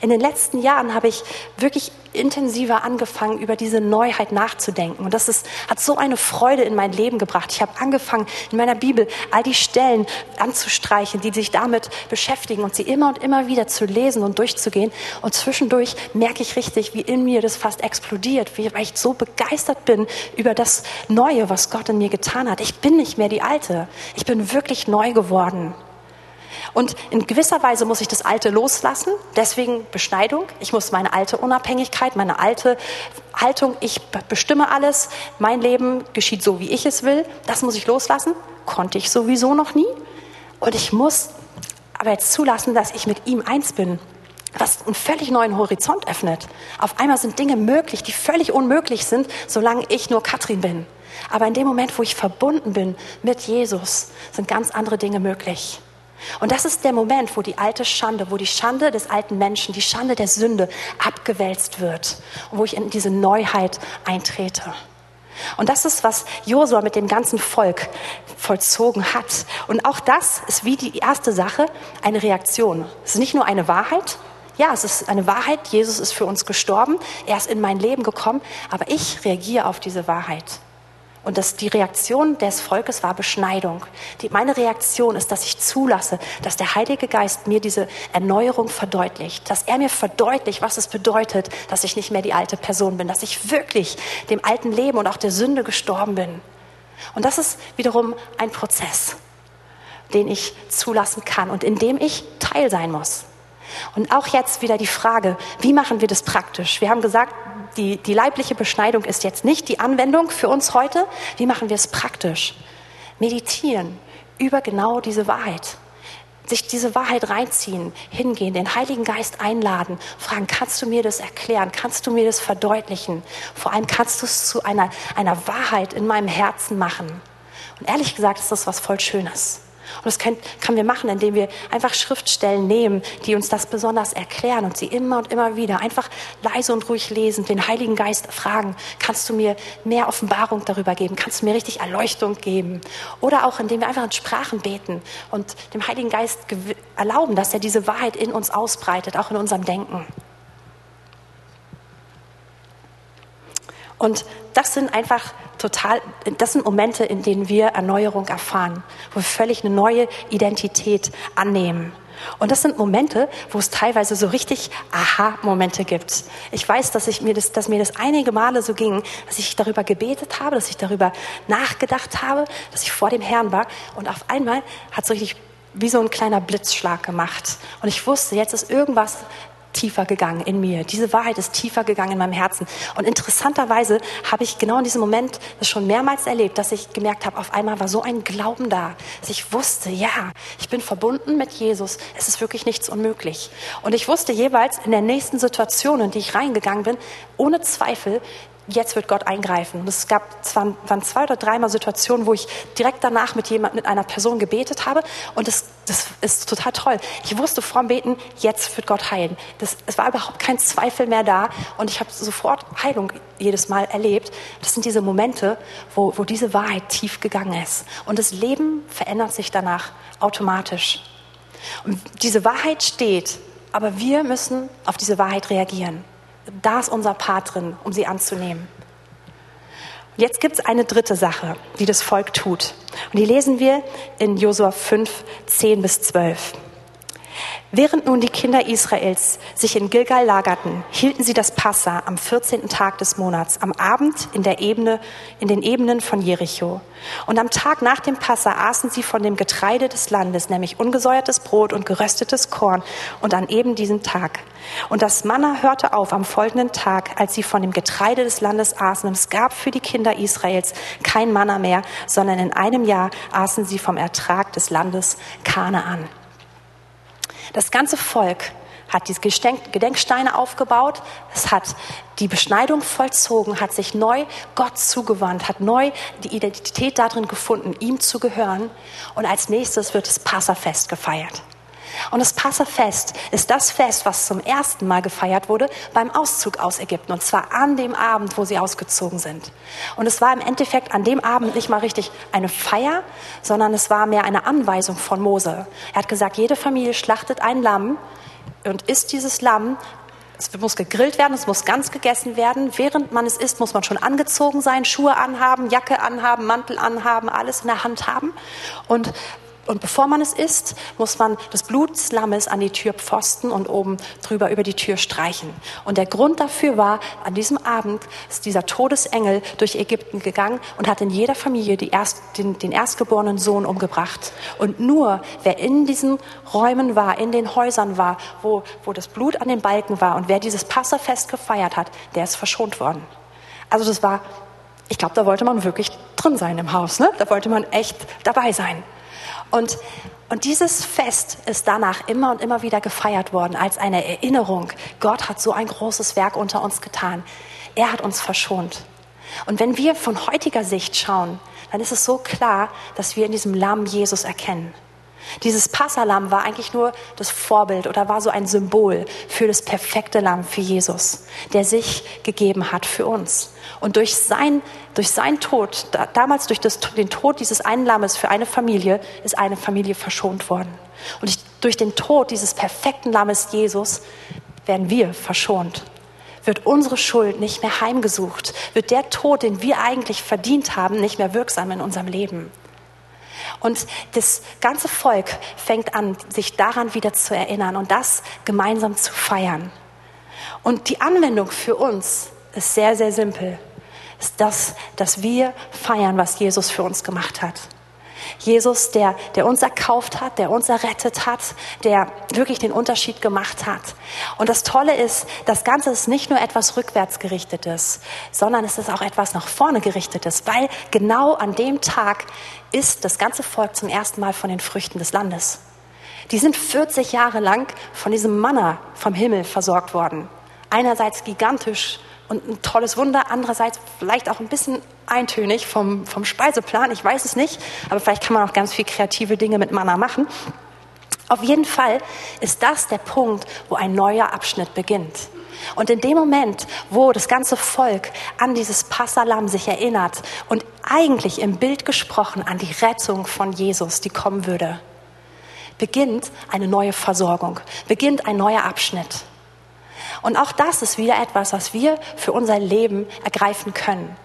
In den letzten Jahren habe ich wirklich intensiver angefangen, über diese Neuheit nachzudenken. Und das ist, hat so eine Freude in mein Leben gebracht. Ich habe angefangen, in meiner Bibel all die Stellen anzustreichen, die sich damit beschäftigen und sie immer und immer wieder zu lesen und durchzugehen. Und zwischendurch merke ich richtig, wie in mir das fast explodiert, wie, weil ich so begeistert bin über das Neue, was Gott in mir getan hat. Ich bin nicht mehr die Alte. Ich bin wirklich neu geworden. Und in gewisser Weise muss ich das Alte loslassen, deswegen Beschneidung. Ich muss meine alte Unabhängigkeit, meine alte Haltung, ich bestimme alles, mein Leben geschieht so, wie ich es will, das muss ich loslassen. Konnte ich sowieso noch nie. Und ich muss aber jetzt zulassen, dass ich mit ihm eins bin was einen völlig neuen Horizont öffnet. Auf einmal sind Dinge möglich, die völlig unmöglich sind, solange ich nur Katrin bin. Aber in dem Moment, wo ich verbunden bin mit Jesus, sind ganz andere Dinge möglich. Und das ist der Moment, wo die alte Schande, wo die Schande des alten Menschen, die Schande der Sünde abgewälzt wird und wo ich in diese Neuheit eintrete. Und das ist, was Josua mit dem ganzen Volk vollzogen hat. Und auch das ist wie die erste Sache eine Reaktion. Es ist nicht nur eine Wahrheit. Ja, es ist eine Wahrheit. Jesus ist für uns gestorben. Er ist in mein Leben gekommen. Aber ich reagiere auf diese Wahrheit. Und das, die Reaktion des Volkes war Beschneidung. Die, meine Reaktion ist, dass ich zulasse, dass der Heilige Geist mir diese Erneuerung verdeutlicht, dass er mir verdeutlicht, was es bedeutet, dass ich nicht mehr die alte Person bin, dass ich wirklich dem alten Leben und auch der Sünde gestorben bin. Und das ist wiederum ein Prozess, den ich zulassen kann und in dem ich Teil sein muss. Und auch jetzt wieder die Frage, wie machen wir das praktisch? Wir haben gesagt, die, die leibliche Beschneidung ist jetzt nicht die Anwendung für uns heute. Wie machen wir es praktisch? Meditieren über genau diese Wahrheit. Sich diese Wahrheit reinziehen, hingehen, den Heiligen Geist einladen, fragen, kannst du mir das erklären? Kannst du mir das verdeutlichen? Vor allem kannst du es zu einer, einer Wahrheit in meinem Herzen machen. Und ehrlich gesagt ist das was voll Schönes. Und das können, können wir machen, indem wir einfach Schriftstellen nehmen, die uns das besonders erklären und sie immer und immer wieder einfach leise und ruhig lesen, den Heiligen Geist fragen, kannst du mir mehr Offenbarung darüber geben? Kannst du mir richtig Erleuchtung geben? Oder auch indem wir einfach in Sprachen beten und dem Heiligen Geist erlauben, dass er diese Wahrheit in uns ausbreitet, auch in unserem Denken. Und das sind einfach total, das sind Momente, in denen wir Erneuerung erfahren, wo wir völlig eine neue Identität annehmen. Und das sind Momente, wo es teilweise so richtig Aha-Momente gibt. Ich weiß, dass, ich mir das, dass mir das einige Male so ging, dass ich darüber gebetet habe, dass ich darüber nachgedacht habe, dass ich vor dem Herrn war. Und auf einmal hat es so richtig wie so ein kleiner Blitzschlag gemacht. Und ich wusste, jetzt ist irgendwas tiefer gegangen in mir. Diese Wahrheit ist tiefer gegangen in meinem Herzen. Und interessanterweise habe ich genau in diesem Moment das schon mehrmals erlebt, dass ich gemerkt habe, auf einmal war so ein Glauben da, dass ich wusste, ja, ich bin verbunden mit Jesus. Es ist wirklich nichts unmöglich. Und ich wusste jeweils in der nächsten Situation, in die ich reingegangen bin, ohne Zweifel, jetzt wird Gott eingreifen. Und es gab zwar, waren zwei oder dreimal Situationen, wo ich direkt danach mit jemand, mit einer Person gebetet habe. Und das, das ist total toll. Ich wusste vorm Beten, jetzt wird Gott heilen. Das, es war überhaupt kein Zweifel mehr da. Und ich habe sofort Heilung jedes Mal erlebt. Das sind diese Momente, wo, wo diese Wahrheit tief gegangen ist. Und das Leben verändert sich danach automatisch. Und diese Wahrheit steht, aber wir müssen auf diese Wahrheit reagieren. Da ist unser Part drin, um sie anzunehmen. Jetzt gibt es eine dritte Sache, die das Volk tut. Und die lesen wir in Josua 5, 10 bis 12. Während nun die Kinder Israels sich in Gilgal lagerten, hielten sie das Passa am 14. Tag des Monats, am Abend in der Ebene, in den Ebenen von Jericho. Und am Tag nach dem Passa aßen sie von dem Getreide des Landes, nämlich ungesäuertes Brot und geröstetes Korn, und an eben diesem Tag. Und das Manna hörte auf am folgenden Tag, als sie von dem Getreide des Landes aßen. Und es gab für die Kinder Israels kein Manna mehr, sondern in einem Jahr aßen sie vom Ertrag des Landes Kanaan. Das ganze Volk hat diese Gedenksteine aufgebaut, es hat die Beschneidung vollzogen, hat sich neu Gott zugewandt, hat neu die Identität darin gefunden, ihm zu gehören. Und als nächstes wird das Passafest gefeiert. Und das Passafest ist das Fest, was zum ersten Mal gefeiert wurde beim Auszug aus Ägypten. Und zwar an dem Abend, wo sie ausgezogen sind. Und es war im Endeffekt an dem Abend nicht mal richtig eine Feier, sondern es war mehr eine Anweisung von Mose. Er hat gesagt, jede Familie schlachtet ein Lamm und isst dieses Lamm. Es muss gegrillt werden, es muss ganz gegessen werden. Während man es isst, muss man schon angezogen sein, Schuhe anhaben, Jacke anhaben, Mantel anhaben, alles in der Hand haben. Und und bevor man es isst, muss man das Blut des Lammes an die Türpfosten und oben drüber über die Tür streichen. Und der Grund dafür war, an diesem Abend ist dieser Todesengel durch Ägypten gegangen und hat in jeder Familie Erst, den, den erstgeborenen Sohn umgebracht. Und nur wer in diesen Räumen war, in den Häusern war, wo, wo das Blut an den Balken war und wer dieses Passafest gefeiert hat, der ist verschont worden. Also das war, ich glaube, da wollte man wirklich drin sein im Haus. Ne? Da wollte man echt dabei sein. Und, und dieses Fest ist danach immer und immer wieder gefeiert worden als eine Erinnerung. Gott hat so ein großes Werk unter uns getan. Er hat uns verschont. Und wenn wir von heutiger Sicht schauen, dann ist es so klar, dass wir in diesem Lamm Jesus erkennen. Dieses Passalam war eigentlich nur das Vorbild oder war so ein Symbol für das perfekte Lamm, für Jesus, der sich gegeben hat für uns. Und durch sein, durch sein Tod, damals durch das, den Tod dieses einen Lammes für eine Familie, ist eine Familie verschont worden. Und durch den Tod dieses perfekten Lammes Jesus werden wir verschont. Wird unsere Schuld nicht mehr heimgesucht, wird der Tod, den wir eigentlich verdient haben, nicht mehr wirksam in unserem Leben. Und das ganze Volk fängt an, sich daran wieder zu erinnern und das gemeinsam zu feiern. Und die Anwendung für uns ist sehr, sehr simpel. Ist das, dass wir feiern, was Jesus für uns gemacht hat. Jesus, der, der uns erkauft hat, der uns errettet hat, der wirklich den Unterschied gemacht hat. Und das Tolle ist, das Ganze ist nicht nur etwas rückwärtsgerichtetes, sondern es ist auch etwas nach vorne gerichtetes, weil genau an dem Tag ist das ganze Volk zum ersten Mal von den Früchten des Landes. Die sind 40 Jahre lang von diesem Manna vom Himmel versorgt worden. Einerseits gigantisch und ein tolles Wunder, andererseits vielleicht auch ein bisschen eintönig vom, vom Speiseplan, ich weiß es nicht, aber vielleicht kann man auch ganz viel kreative Dinge mit Manna machen. Auf jeden Fall ist das der Punkt, wo ein neuer Abschnitt beginnt. Und in dem Moment, wo das ganze Volk an dieses Passalam sich erinnert und eigentlich im Bild gesprochen an die Rettung von Jesus, die kommen würde, beginnt eine neue Versorgung, beginnt ein neuer Abschnitt. Und auch das ist wieder etwas, was wir für unser Leben ergreifen können.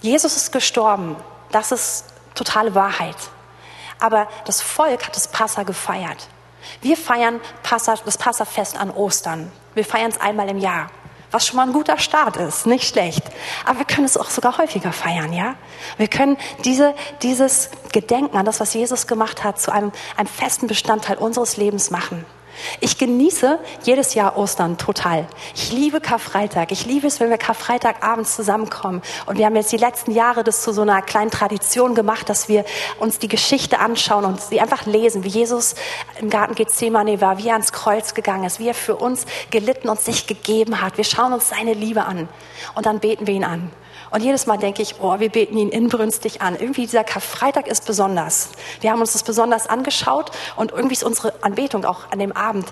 Jesus ist gestorben. Das ist totale Wahrheit. Aber das Volk hat das Passa gefeiert. Wir feiern Passa, das Passafest an Ostern. Wir feiern es einmal im Jahr. Was schon mal ein guter Start ist, nicht schlecht. Aber wir können es auch sogar häufiger feiern, ja? Wir können diese, dieses Gedenken an das, was Jesus gemacht hat, zu einem, einem festen Bestandteil unseres Lebens machen. Ich genieße jedes Jahr Ostern total. Ich liebe Karfreitag. Ich liebe es, wenn wir Karfreitag abends zusammenkommen. Und wir haben jetzt die letzten Jahre das zu so einer kleinen Tradition gemacht, dass wir uns die Geschichte anschauen und sie einfach lesen, wie Jesus im Garten Gethsemane war, wie er ans Kreuz gegangen ist, wie er für uns gelitten und sich gegeben hat. Wir schauen uns seine Liebe an und dann beten wir ihn an. Und jedes Mal denke ich, oh, wir beten ihn inbrünstig an. Irgendwie dieser Karfreitag ist besonders. Wir haben uns das besonders angeschaut und irgendwie ist unsere Anbetung auch an dem Abend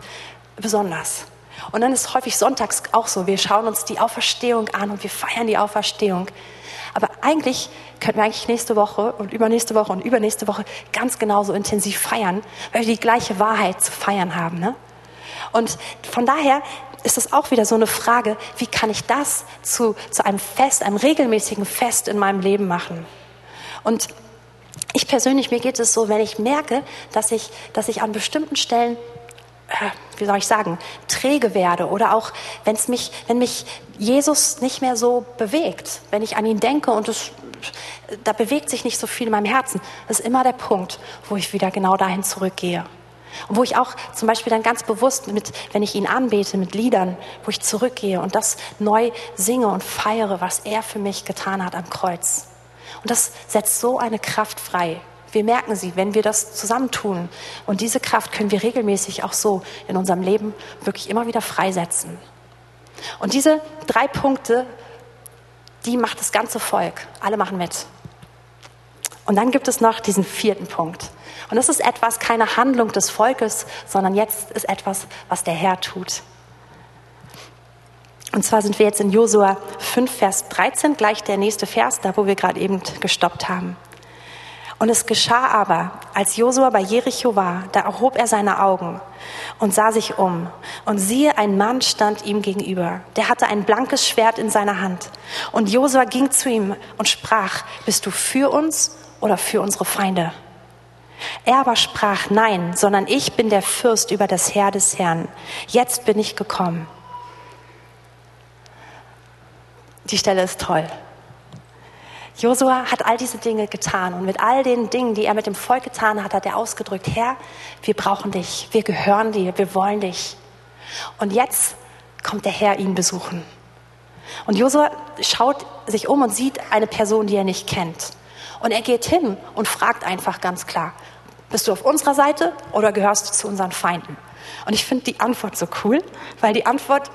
besonders. Und dann ist häufig sonntags auch so. Wir schauen uns die Auferstehung an und wir feiern die Auferstehung. Aber eigentlich könnten wir eigentlich nächste Woche und übernächste Woche und übernächste Woche ganz genauso intensiv feiern, weil wir die gleiche Wahrheit zu feiern haben. Ne? Und von daher ist es auch wieder so eine Frage, wie kann ich das zu, zu einem Fest, einem regelmäßigen Fest in meinem Leben machen? Und ich persönlich, mir geht es so, wenn ich merke, dass ich, dass ich an bestimmten Stellen, äh, wie soll ich sagen, träge werde oder auch, wenn mich, wenn mich Jesus nicht mehr so bewegt, wenn ich an ihn denke und es, da bewegt sich nicht so viel in meinem Herzen, das ist immer der Punkt, wo ich wieder genau dahin zurückgehe. Und wo ich auch zum Beispiel dann ganz bewusst mit, wenn ich ihn anbete mit Liedern, wo ich zurückgehe und das neu singe und feiere, was er für mich getan hat am Kreuz. Und das setzt so eine Kraft frei. Wir merken sie, wenn wir das zusammentun. Und diese Kraft können wir regelmäßig auch so in unserem Leben wirklich immer wieder freisetzen. Und diese drei Punkte, die macht das ganze Volk. Alle machen mit. Und dann gibt es noch diesen vierten Punkt. Und das ist etwas, keine Handlung des Volkes, sondern jetzt ist etwas, was der Herr tut. Und zwar sind wir jetzt in Josua 5, Vers 13, gleich der nächste Vers, da wo wir gerade eben gestoppt haben. Und es geschah aber, als Josua bei Jericho war, da erhob er seine Augen und sah sich um. Und siehe, ein Mann stand ihm gegenüber. Der hatte ein blankes Schwert in seiner Hand. Und Josua ging zu ihm und sprach, bist du für uns oder für unsere Feinde? Er aber sprach, nein, sondern ich bin der Fürst über das Heer des Herrn. Jetzt bin ich gekommen. Die Stelle ist toll. Josua hat all diese Dinge getan und mit all den Dingen, die er mit dem Volk getan hat, hat er ausgedrückt, Herr, wir brauchen dich, wir gehören dir, wir wollen dich. Und jetzt kommt der Herr ihn besuchen. Und Josua schaut sich um und sieht eine Person, die er nicht kennt. Und er geht hin und fragt einfach ganz klar, bist du auf unserer Seite oder gehörst du zu unseren Feinden? Und ich finde die Antwort so cool, weil die Antwort,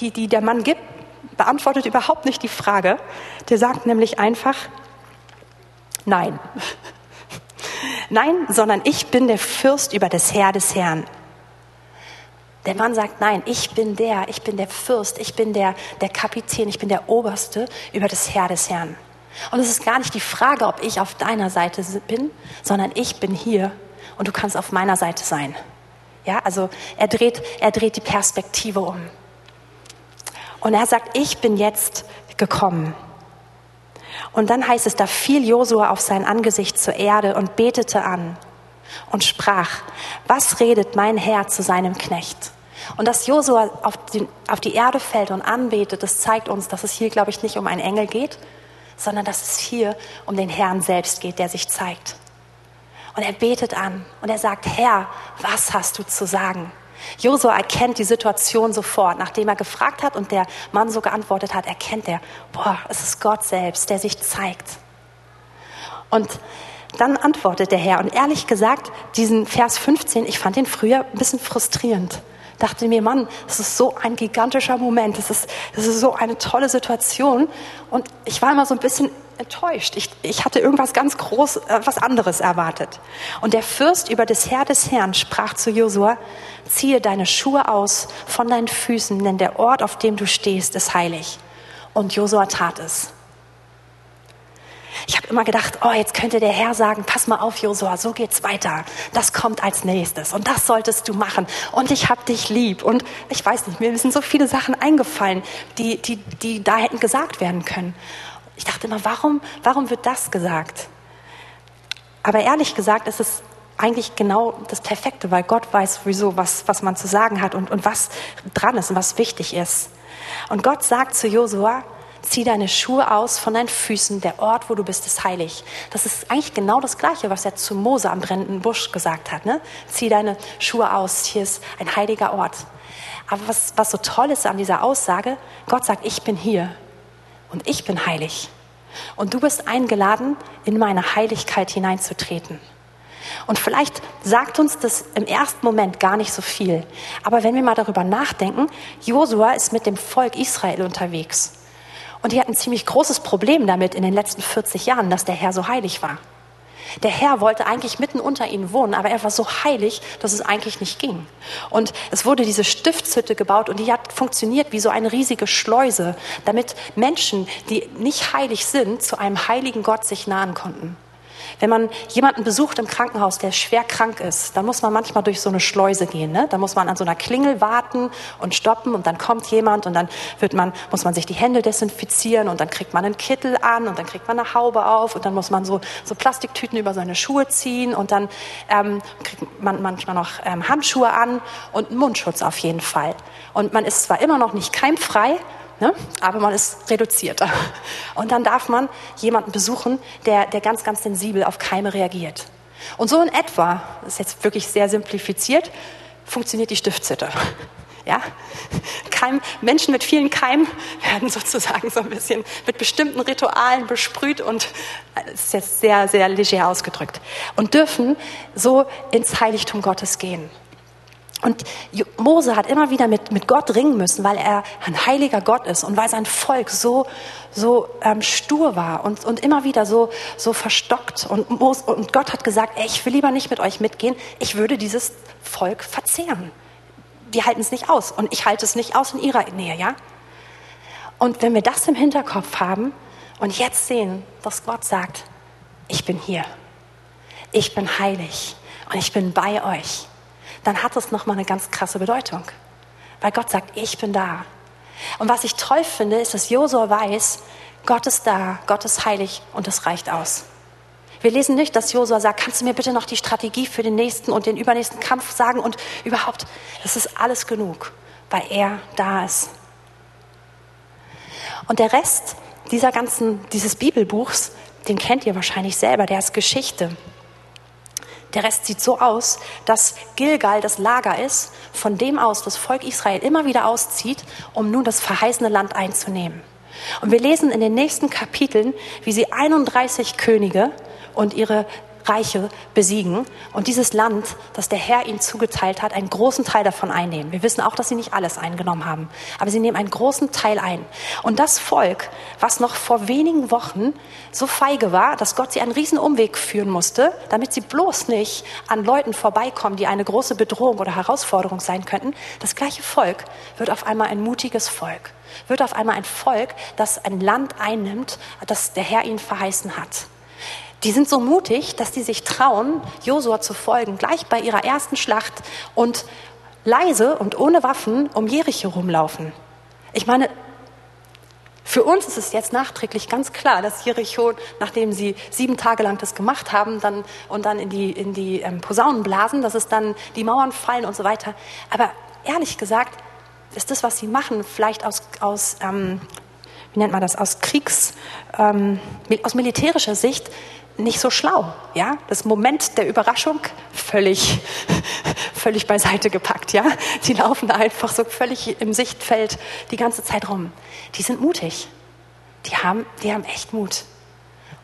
die, die der Mann gibt, beantwortet überhaupt nicht die Frage. Der sagt nämlich einfach, nein. Nein, sondern ich bin der Fürst über das Heer des Herrn. Der Mann sagt, nein, ich bin der, ich bin der Fürst, ich bin der, der Kapitän, ich bin der Oberste über das Heer des Herrn. Und es ist gar nicht die Frage, ob ich auf deiner Seite bin, sondern ich bin hier und du kannst auf meiner Seite sein. Ja, also er dreht, er dreht die Perspektive um. Und er sagt, ich bin jetzt gekommen. Und dann heißt es, da fiel Josua auf sein Angesicht zur Erde und betete an und sprach, was redet mein Herr zu seinem Knecht? Und dass Josua auf auf die Erde fällt und anbetet, das zeigt uns, dass es hier, glaube ich, nicht um einen Engel geht, sondern dass es hier um den Herrn selbst geht, der sich zeigt. Und er betet an und er sagt, Herr, was hast du zu sagen? Josua erkennt die Situation sofort, nachdem er gefragt hat und der Mann so geantwortet hat, erkennt er, boah, es ist Gott selbst, der sich zeigt. Und dann antwortet der Herr und ehrlich gesagt, diesen Vers 15, ich fand den früher ein bisschen frustrierend. Dachte mir, Mann, das ist so ein gigantischer Moment, das ist, das ist so eine tolle Situation. Und ich war immer so ein bisschen enttäuscht. Ich, ich hatte irgendwas ganz groß, äh, was anderes erwartet. Und der Fürst über das Herr des Herrn sprach zu Josua, ziehe deine Schuhe aus von deinen Füßen, denn der Ort, auf dem du stehst, ist heilig. Und Josua tat es. Ich habe immer gedacht, oh, jetzt könnte der Herr sagen, pass mal auf, Josua, so geht's weiter. Das kommt als nächstes und das solltest du machen. Und ich hab dich lieb. Und ich weiß nicht, mir sind so viele Sachen eingefallen, die, die, die da hätten gesagt werden können. Ich dachte immer, warum, warum wird das gesagt? Aber ehrlich gesagt ist es eigentlich genau das Perfekte, weil Gott weiß sowieso, was, was man zu sagen hat und, und was dran ist und was wichtig ist. Und Gott sagt zu Josua, zieh deine Schuhe aus von deinen Füßen, der Ort, wo du bist, ist heilig. Das ist eigentlich genau das Gleiche, was er zu Mose am brennenden Busch gesagt hat. Ne? Zieh deine Schuhe aus, hier ist ein heiliger Ort. Aber was, was so toll ist an dieser Aussage, Gott sagt, ich bin hier und ich bin heilig. Und du bist eingeladen, in meine Heiligkeit hineinzutreten. Und vielleicht sagt uns das im ersten Moment gar nicht so viel. Aber wenn wir mal darüber nachdenken, Josua ist mit dem Volk Israel unterwegs. Und die hatten ein ziemlich großes Problem damit in den letzten 40 Jahren, dass der Herr so heilig war. Der Herr wollte eigentlich mitten unter ihnen wohnen, aber er war so heilig, dass es eigentlich nicht ging. Und es wurde diese Stiftshütte gebaut und die hat funktioniert wie so eine riesige Schleuse, damit Menschen, die nicht heilig sind, zu einem heiligen Gott sich nahen konnten. Wenn man jemanden besucht im Krankenhaus, der schwer krank ist, dann muss man manchmal durch so eine Schleuse gehen. Ne? Da muss man an so einer Klingel warten und stoppen und dann kommt jemand und dann wird man, muss man sich die Hände desinfizieren und dann kriegt man einen Kittel an und dann kriegt man eine Haube auf und dann muss man so, so Plastiktüten über seine Schuhe ziehen und dann ähm, kriegt man manchmal noch ähm, Handschuhe an und einen Mundschutz auf jeden Fall. Und man ist zwar immer noch nicht keimfrei, Ne? aber man ist reduzierter. Und dann darf man jemanden besuchen, der, der ganz, ganz sensibel auf Keime reagiert. Und so in etwa, das ist jetzt wirklich sehr simplifiziert, funktioniert die Stiftshütte. Ja? Keim, Menschen mit vielen Keimen werden sozusagen so ein bisschen mit bestimmten Ritualen besprüht und das ist jetzt sehr, sehr leger ausgedrückt und dürfen so ins Heiligtum Gottes gehen. Und Mose hat immer wieder mit, mit Gott ringen müssen, weil er ein heiliger Gott ist und weil sein Volk so, so ähm, stur war und, und immer wieder so, so verstockt. Und, Mose, und Gott hat gesagt, ey, ich will lieber nicht mit euch mitgehen, ich würde dieses Volk verzehren. Die halten es nicht aus und ich halte es nicht aus in ihrer Nähe, ja? Und wenn wir das im Hinterkopf haben und jetzt sehen, dass Gott sagt, ich bin hier ich bin heilig und ich bin bei euch, dann hat das nochmal eine ganz krasse Bedeutung. Weil Gott sagt, ich bin da. Und was ich toll finde, ist, dass Josua weiß, Gott ist da, Gott ist heilig und es reicht aus. Wir lesen nicht, dass Josua sagt, kannst du mir bitte noch die Strategie für den nächsten und den übernächsten Kampf sagen und überhaupt, das ist alles genug, weil er da ist. Und der Rest dieser ganzen, dieses Bibelbuchs, den kennt ihr wahrscheinlich selber, der ist Geschichte. Der Rest sieht so aus, dass Gilgal das Lager ist, von dem aus das Volk Israel immer wieder auszieht, um nun das verheißene Land einzunehmen. Und wir lesen in den nächsten Kapiteln, wie sie 31 Könige und ihre Reiche besiegen und dieses Land, das der Herr ihnen zugeteilt hat, einen großen Teil davon einnehmen. Wir wissen auch, dass sie nicht alles eingenommen haben, aber sie nehmen einen großen Teil ein. Und das Volk, was noch vor wenigen Wochen so feige war, dass Gott sie einen riesen Umweg führen musste, damit sie bloß nicht an Leuten vorbeikommen, die eine große Bedrohung oder Herausforderung sein könnten, das gleiche Volk wird auf einmal ein mutiges Volk, wird auf einmal ein Volk, das ein Land einnimmt, das der Herr ihnen verheißen hat. Die sind so mutig, dass die sich trauen, Josua zu folgen, gleich bei ihrer ersten Schlacht und leise und ohne Waffen um Jericho rumlaufen. Ich meine, für uns ist es jetzt nachträglich ganz klar, dass Jericho, nachdem sie sieben Tage lang das gemacht haben dann, und dann in die, in die ähm, Posaunen blasen, dass es dann die Mauern fallen und so weiter. Aber ehrlich gesagt ist das, was sie machen, vielleicht aus, aus ähm, wie nennt man das, aus Kriegs, ähm, aus militärischer Sicht nicht so schlau. Ja? Das Moment der Überraschung völlig, völlig beiseite gepackt. Ja? Die laufen einfach so völlig im Sichtfeld die ganze Zeit rum. Die sind mutig. Die haben, die haben echt Mut.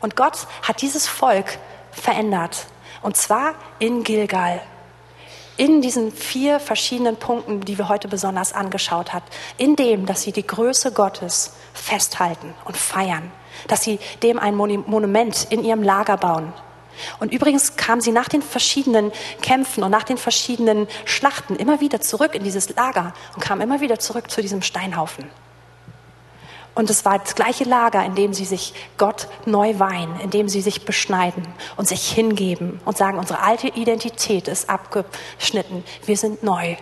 Und Gott hat dieses Volk verändert. Und zwar in Gilgal. In diesen vier verschiedenen Punkten, die wir heute besonders angeschaut haben. In dem, dass sie die Größe Gottes festhalten und feiern dass sie dem ein Monument in ihrem Lager bauen. Und übrigens kam sie nach den verschiedenen Kämpfen und nach den verschiedenen Schlachten immer wieder zurück in dieses Lager und kam immer wieder zurück zu diesem Steinhaufen. Und es war das gleiche Lager, in dem sie sich Gott neu weihen, in dem sie sich beschneiden und sich hingeben und sagen, unsere alte Identität ist abgeschnitten, wir sind neu.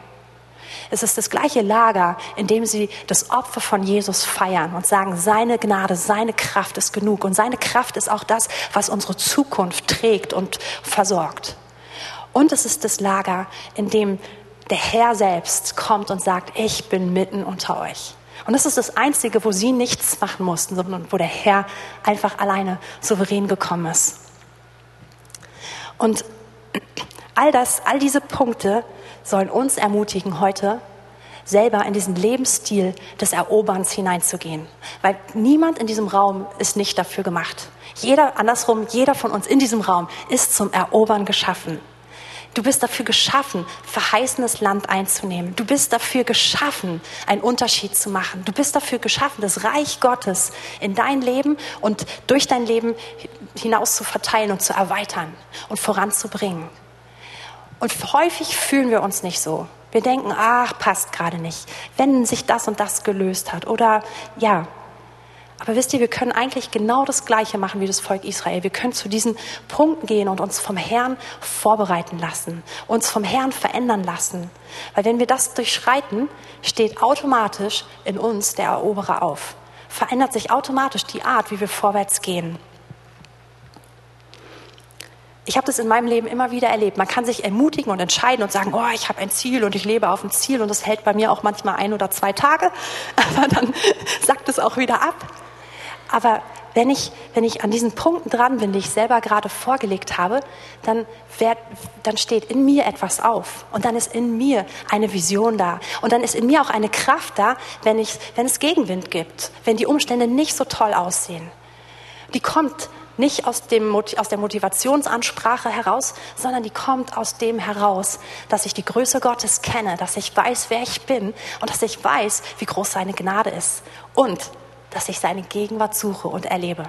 Es ist das gleiche Lager, in dem sie das Opfer von Jesus feiern und sagen, seine Gnade, seine Kraft ist genug. Und seine Kraft ist auch das, was unsere Zukunft trägt und versorgt. Und es ist das Lager, in dem der Herr selbst kommt und sagt, ich bin mitten unter euch. Und das ist das Einzige, wo sie nichts machen mussten, sondern wo der Herr einfach alleine souverän gekommen ist. Und all das, all diese Punkte sollen uns ermutigen, heute selber in diesen Lebensstil des Eroberns hineinzugehen. Weil niemand in diesem Raum ist nicht dafür gemacht. Jeder, andersrum, jeder von uns in diesem Raum ist zum Erobern geschaffen. Du bist dafür geschaffen, verheißenes Land einzunehmen. Du bist dafür geschaffen, einen Unterschied zu machen. Du bist dafür geschaffen, das Reich Gottes in dein Leben und durch dein Leben hinaus zu verteilen und zu erweitern und voranzubringen. Und häufig fühlen wir uns nicht so. Wir denken, ach, passt gerade nicht, wenn sich das und das gelöst hat. Oder ja. Aber wisst ihr, wir können eigentlich genau das Gleiche machen wie das Volk Israel. Wir können zu diesen Punkten gehen und uns vom Herrn vorbereiten lassen, uns vom Herrn verändern lassen. Weil wenn wir das durchschreiten, steht automatisch in uns der Eroberer auf. Verändert sich automatisch die Art, wie wir vorwärts gehen. Ich habe das in meinem Leben immer wieder erlebt. Man kann sich ermutigen und entscheiden und sagen, oh, ich habe ein Ziel und ich lebe auf ein Ziel und das hält bei mir auch manchmal ein oder zwei Tage, aber dann sagt es auch wieder ab. Aber wenn ich, wenn ich an diesen Punkten dran bin, die ich selber gerade vorgelegt habe, dann, werd, dann steht in mir etwas auf und dann ist in mir eine Vision da und dann ist in mir auch eine Kraft da, wenn, ich, wenn es Gegenwind gibt, wenn die Umstände nicht so toll aussehen. Die kommt nicht aus, dem, aus der Motivationsansprache heraus, sondern die kommt aus dem heraus, dass ich die Größe Gottes kenne, dass ich weiß, wer ich bin und dass ich weiß, wie groß seine Gnade ist und dass ich seine Gegenwart suche und erlebe.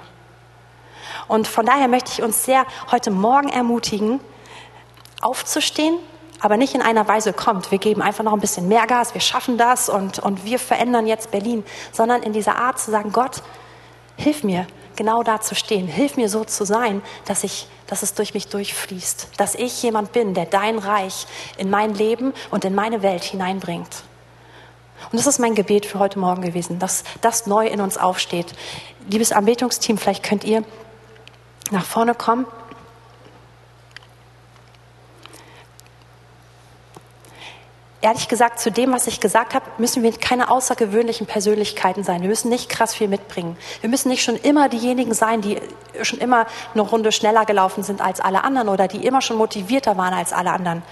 Und von daher möchte ich uns sehr heute Morgen ermutigen, aufzustehen, aber nicht in einer Weise kommt, wir geben einfach noch ein bisschen mehr Gas, wir schaffen das und, und wir verändern jetzt Berlin, sondern in dieser Art zu sagen, Gott, hilf mir, genau da zu stehen. Hilf mir so zu sein, dass ich, dass es durch mich durchfließt. Dass ich jemand bin, der dein Reich in mein Leben und in meine Welt hineinbringt. Und das ist mein Gebet für heute Morgen gewesen, dass das neu in uns aufsteht. Liebes Anbetungsteam, vielleicht könnt ihr nach vorne kommen. Ehrlich gesagt, zu dem, was ich gesagt habe, müssen wir keine außergewöhnlichen Persönlichkeiten sein. Wir müssen nicht krass viel mitbringen. Wir müssen nicht schon immer diejenigen sein, die schon immer eine Runde schneller gelaufen sind als alle anderen oder die immer schon motivierter waren als alle anderen.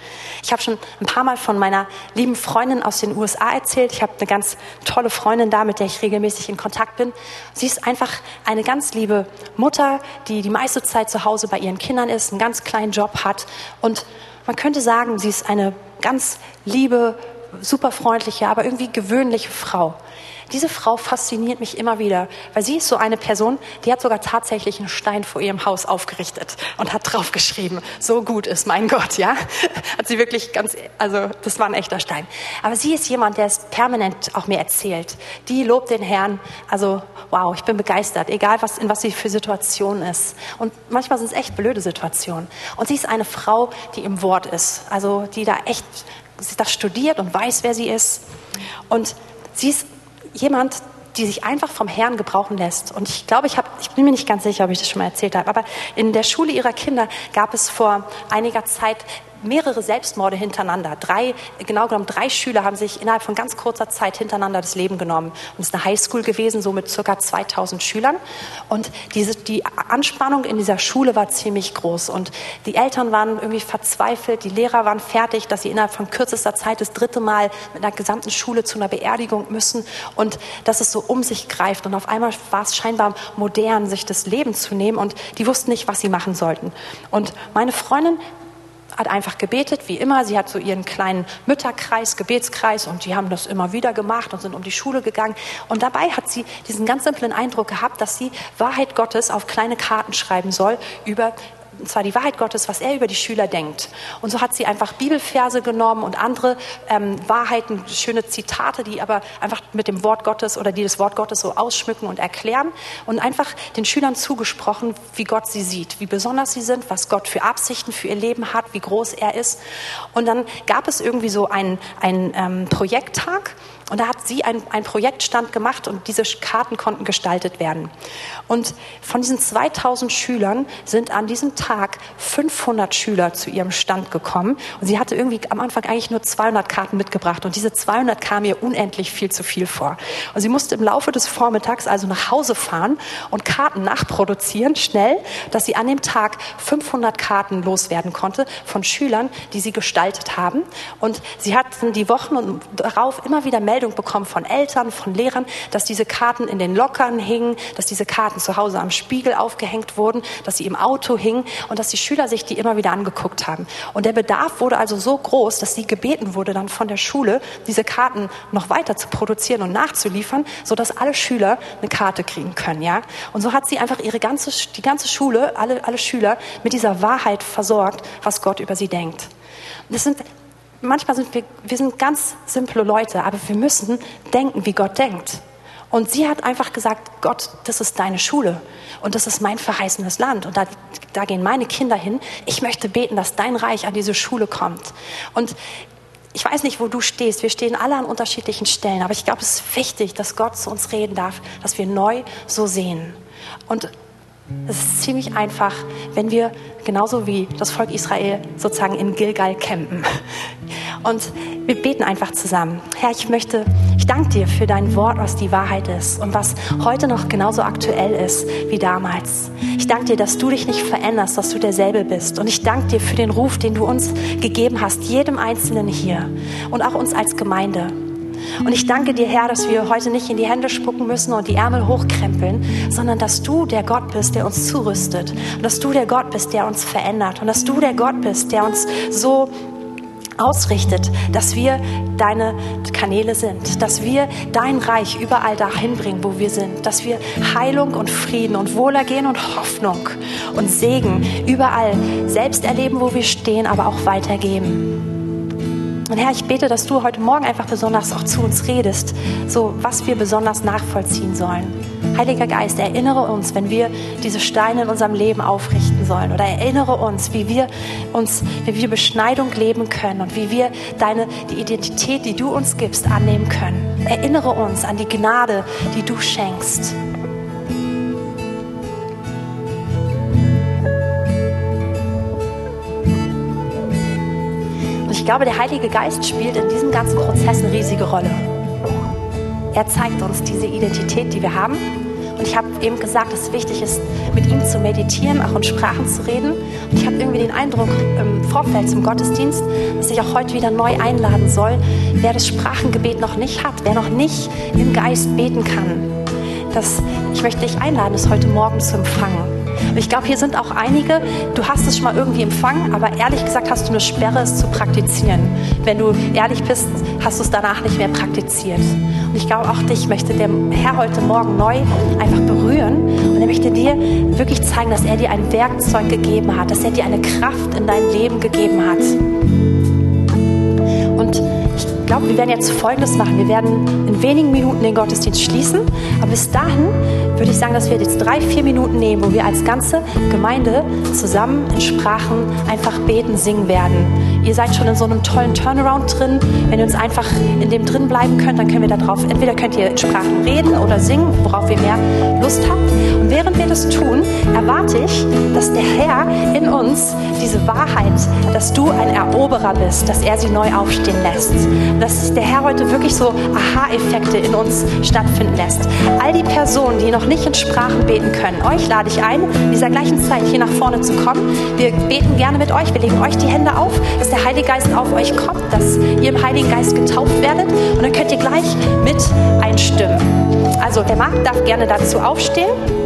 Ich habe schon ein paar Mal von meiner lieben Freundin aus den USA erzählt. Ich habe eine ganz tolle Freundin da, mit der ich regelmäßig in Kontakt bin. Sie ist einfach eine ganz liebe Mutter, die die meiste Zeit zu Hause bei ihren Kindern ist, einen ganz kleinen Job hat und man könnte sagen, sie ist eine ganz liebe, super freundliche, aber irgendwie gewöhnliche Frau. Diese Frau fasziniert mich immer wieder, weil sie ist so eine Person, die hat sogar tatsächlich einen Stein vor ihrem Haus aufgerichtet und hat draufgeschrieben, so gut ist mein Gott, ja? Hat sie wirklich ganz, also das war ein echter Stein. Aber sie ist jemand, der es permanent auch mir erzählt. Die lobt den Herrn, also wow, ich bin begeistert, egal was, in was sie für Situationen ist. Und manchmal sind es echt blöde Situationen. Und sie ist eine Frau, die im Wort ist, also die da echt das studiert und weiß, wer sie ist. Und sie ist jemand, die sich einfach vom Herrn gebrauchen lässt. Und ich glaube, ich, hab, ich bin mir nicht ganz sicher, ob ich das schon mal erzählt habe, aber in der Schule ihrer Kinder gab es vor einiger Zeit mehrere Selbstmorde hintereinander. Drei, genau genommen drei Schüler haben sich innerhalb von ganz kurzer Zeit hintereinander das Leben genommen. Und es ist eine Highschool gewesen, so mit circa 2000 Schülern. Und diese, die Anspannung in dieser Schule war ziemlich groß. Und die Eltern waren irgendwie verzweifelt, die Lehrer waren fertig, dass sie innerhalb von kürzester Zeit das dritte Mal mit einer gesamten Schule zu einer Beerdigung müssen. Und dass es so um sich greift. Und auf einmal war es scheinbar modern, sich das Leben zu nehmen. Und die wussten nicht, was sie machen sollten. Und meine Freundin hat einfach gebetet, wie immer. Sie hat so ihren kleinen Mütterkreis, Gebetskreis und die haben das immer wieder gemacht und sind um die Schule gegangen. Und dabei hat sie diesen ganz simplen Eindruck gehabt, dass sie Wahrheit Gottes auf kleine Karten schreiben soll über und zwar die Wahrheit Gottes, was er über die Schüler denkt. Und so hat sie einfach Bibelverse genommen und andere ähm, Wahrheiten, schöne Zitate, die aber einfach mit dem Wort Gottes oder die das Wort Gottes so ausschmücken und erklären und einfach den Schülern zugesprochen, wie Gott sie sieht, wie besonders sie sind, was Gott für Absichten für ihr Leben hat, wie groß er ist. Und dann gab es irgendwie so einen, einen ähm, Projekttag und da hat sie einen Projektstand gemacht und diese Karten konnten gestaltet werden. Und von diesen 2000 Schülern sind an diesem Tag 500 Schüler zu ihrem Stand gekommen. Und sie hatte irgendwie am Anfang eigentlich nur 200 Karten mitgebracht. Und diese 200 kamen ihr unendlich viel zu viel vor. Und sie musste im Laufe des Vormittags also nach Hause fahren und Karten nachproduzieren, schnell, dass sie an dem Tag 500 Karten loswerden konnte von Schülern, die sie gestaltet haben. Und sie hatten die Wochen darauf immer wieder Meldungen Meldung bekommen von Eltern, von Lehrern, dass diese Karten in den Lockern hingen, dass diese Karten zu Hause am Spiegel aufgehängt wurden, dass sie im Auto hingen und dass die Schüler sich die immer wieder angeguckt haben. Und der Bedarf wurde also so groß, dass sie gebeten wurde dann von der Schule, diese Karten noch weiter zu produzieren und nachzuliefern, sodass alle Schüler eine Karte kriegen können, ja. Und so hat sie einfach ihre ganze, die ganze Schule, alle, alle Schüler mit dieser Wahrheit versorgt, was Gott über sie denkt. Das sind manchmal sind wir, wir sind ganz simple Leute, aber wir müssen denken, wie Gott denkt. Und sie hat einfach gesagt, Gott, das ist deine Schule und das ist mein verheißenes Land und da, da gehen meine Kinder hin. Ich möchte beten, dass dein Reich an diese Schule kommt. Und ich weiß nicht, wo du stehst. Wir stehen alle an unterschiedlichen Stellen, aber ich glaube, es ist wichtig, dass Gott zu uns reden darf, dass wir neu so sehen. Und es ist ziemlich einfach, wenn wir genauso wie das Volk Israel sozusagen in Gilgal campen. Und wir beten einfach zusammen. Herr, ich möchte, ich danke dir für dein Wort, was die Wahrheit ist und was heute noch genauso aktuell ist wie damals. Ich danke dir, dass du dich nicht veränderst, dass du derselbe bist. Und ich danke dir für den Ruf, den du uns gegeben hast, jedem Einzelnen hier und auch uns als Gemeinde. Und ich danke dir, Herr, dass wir heute nicht in die Hände spucken müssen und die Ärmel hochkrempeln, sondern dass du der Gott bist, der uns zurüstet. Und dass du der Gott bist, der uns verändert. Und dass du der Gott bist, der uns so ausrichtet, dass wir deine Kanäle sind, dass wir dein Reich überall dahin bringen, wo wir sind, dass wir Heilung und Frieden und Wohlergehen und Hoffnung und Segen überall selbst erleben, wo wir stehen, aber auch weitergeben. Und Herr, ich bete, dass du heute Morgen einfach besonders auch zu uns redest, so was wir besonders nachvollziehen sollen. Heiliger Geist, erinnere uns, wenn wir diese Steine in unserem Leben aufrichten sollen. Oder erinnere uns, wie wir uns, wie wir Beschneidung leben können und wie wir deine, die Identität, die du uns gibst, annehmen können. Erinnere uns an die Gnade, die du schenkst. Ich glaube, der Heilige Geist spielt in diesem ganzen Prozess eine riesige Rolle. Er zeigt uns diese Identität, die wir haben. Und ich habe eben gesagt, dass es wichtig ist, mit ihm zu meditieren, auch in Sprachen zu reden. Und ich habe irgendwie den Eindruck im Vorfeld zum Gottesdienst, dass ich auch heute wieder neu einladen soll, wer das Sprachengebet noch nicht hat, wer noch nicht im Geist beten kann. Dass ich möchte dich einladen, es heute Morgen zu empfangen. Und ich glaube, hier sind auch einige, du hast es schon mal irgendwie empfangen, aber ehrlich gesagt hast du eine Sperre, es zu praktizieren. Wenn du ehrlich bist, hast du es danach nicht mehr praktiziert. Und ich glaube, auch dich möchte der Herr heute Morgen neu einfach berühren und er möchte dir wirklich zeigen, dass er dir ein Werkzeug gegeben hat, dass er dir eine Kraft in dein Leben gegeben hat. Und ich glaube, wir werden jetzt Folgendes machen. Wir werden in wenigen Minuten den Gottesdienst schließen, aber bis dahin würde ich sagen, dass wir jetzt drei, vier Minuten nehmen, wo wir als ganze Gemeinde zusammen in Sprachen einfach beten, singen werden. Ihr seid schon in so einem tollen Turnaround drin. Wenn ihr uns einfach in dem drin bleiben könnt, dann können wir da drauf, entweder könnt ihr in Sprachen reden oder singen, worauf ihr mehr Lust habt. Und während wir das tun, erwarte ich, dass der Herr in uns diese Wahrheit, dass du ein Eroberer bist, dass er sie neu aufstehen lässt. Dass der Herr heute wirklich so Aha-Effekte in uns stattfinden lässt. All die Personen, die noch nicht in Sprachen beten können, euch lade ich ein, in dieser gleichen Zeit hier nach vorne zu kommen. Wir beten gerne mit euch, wir legen euch die Hände auf, dass der Heilige Geist auf euch kommt, dass ihr im Heiligen Geist getauft werdet und dann könnt ihr gleich mit einstimmen. Also, der Markt darf gerne dazu aufstehen.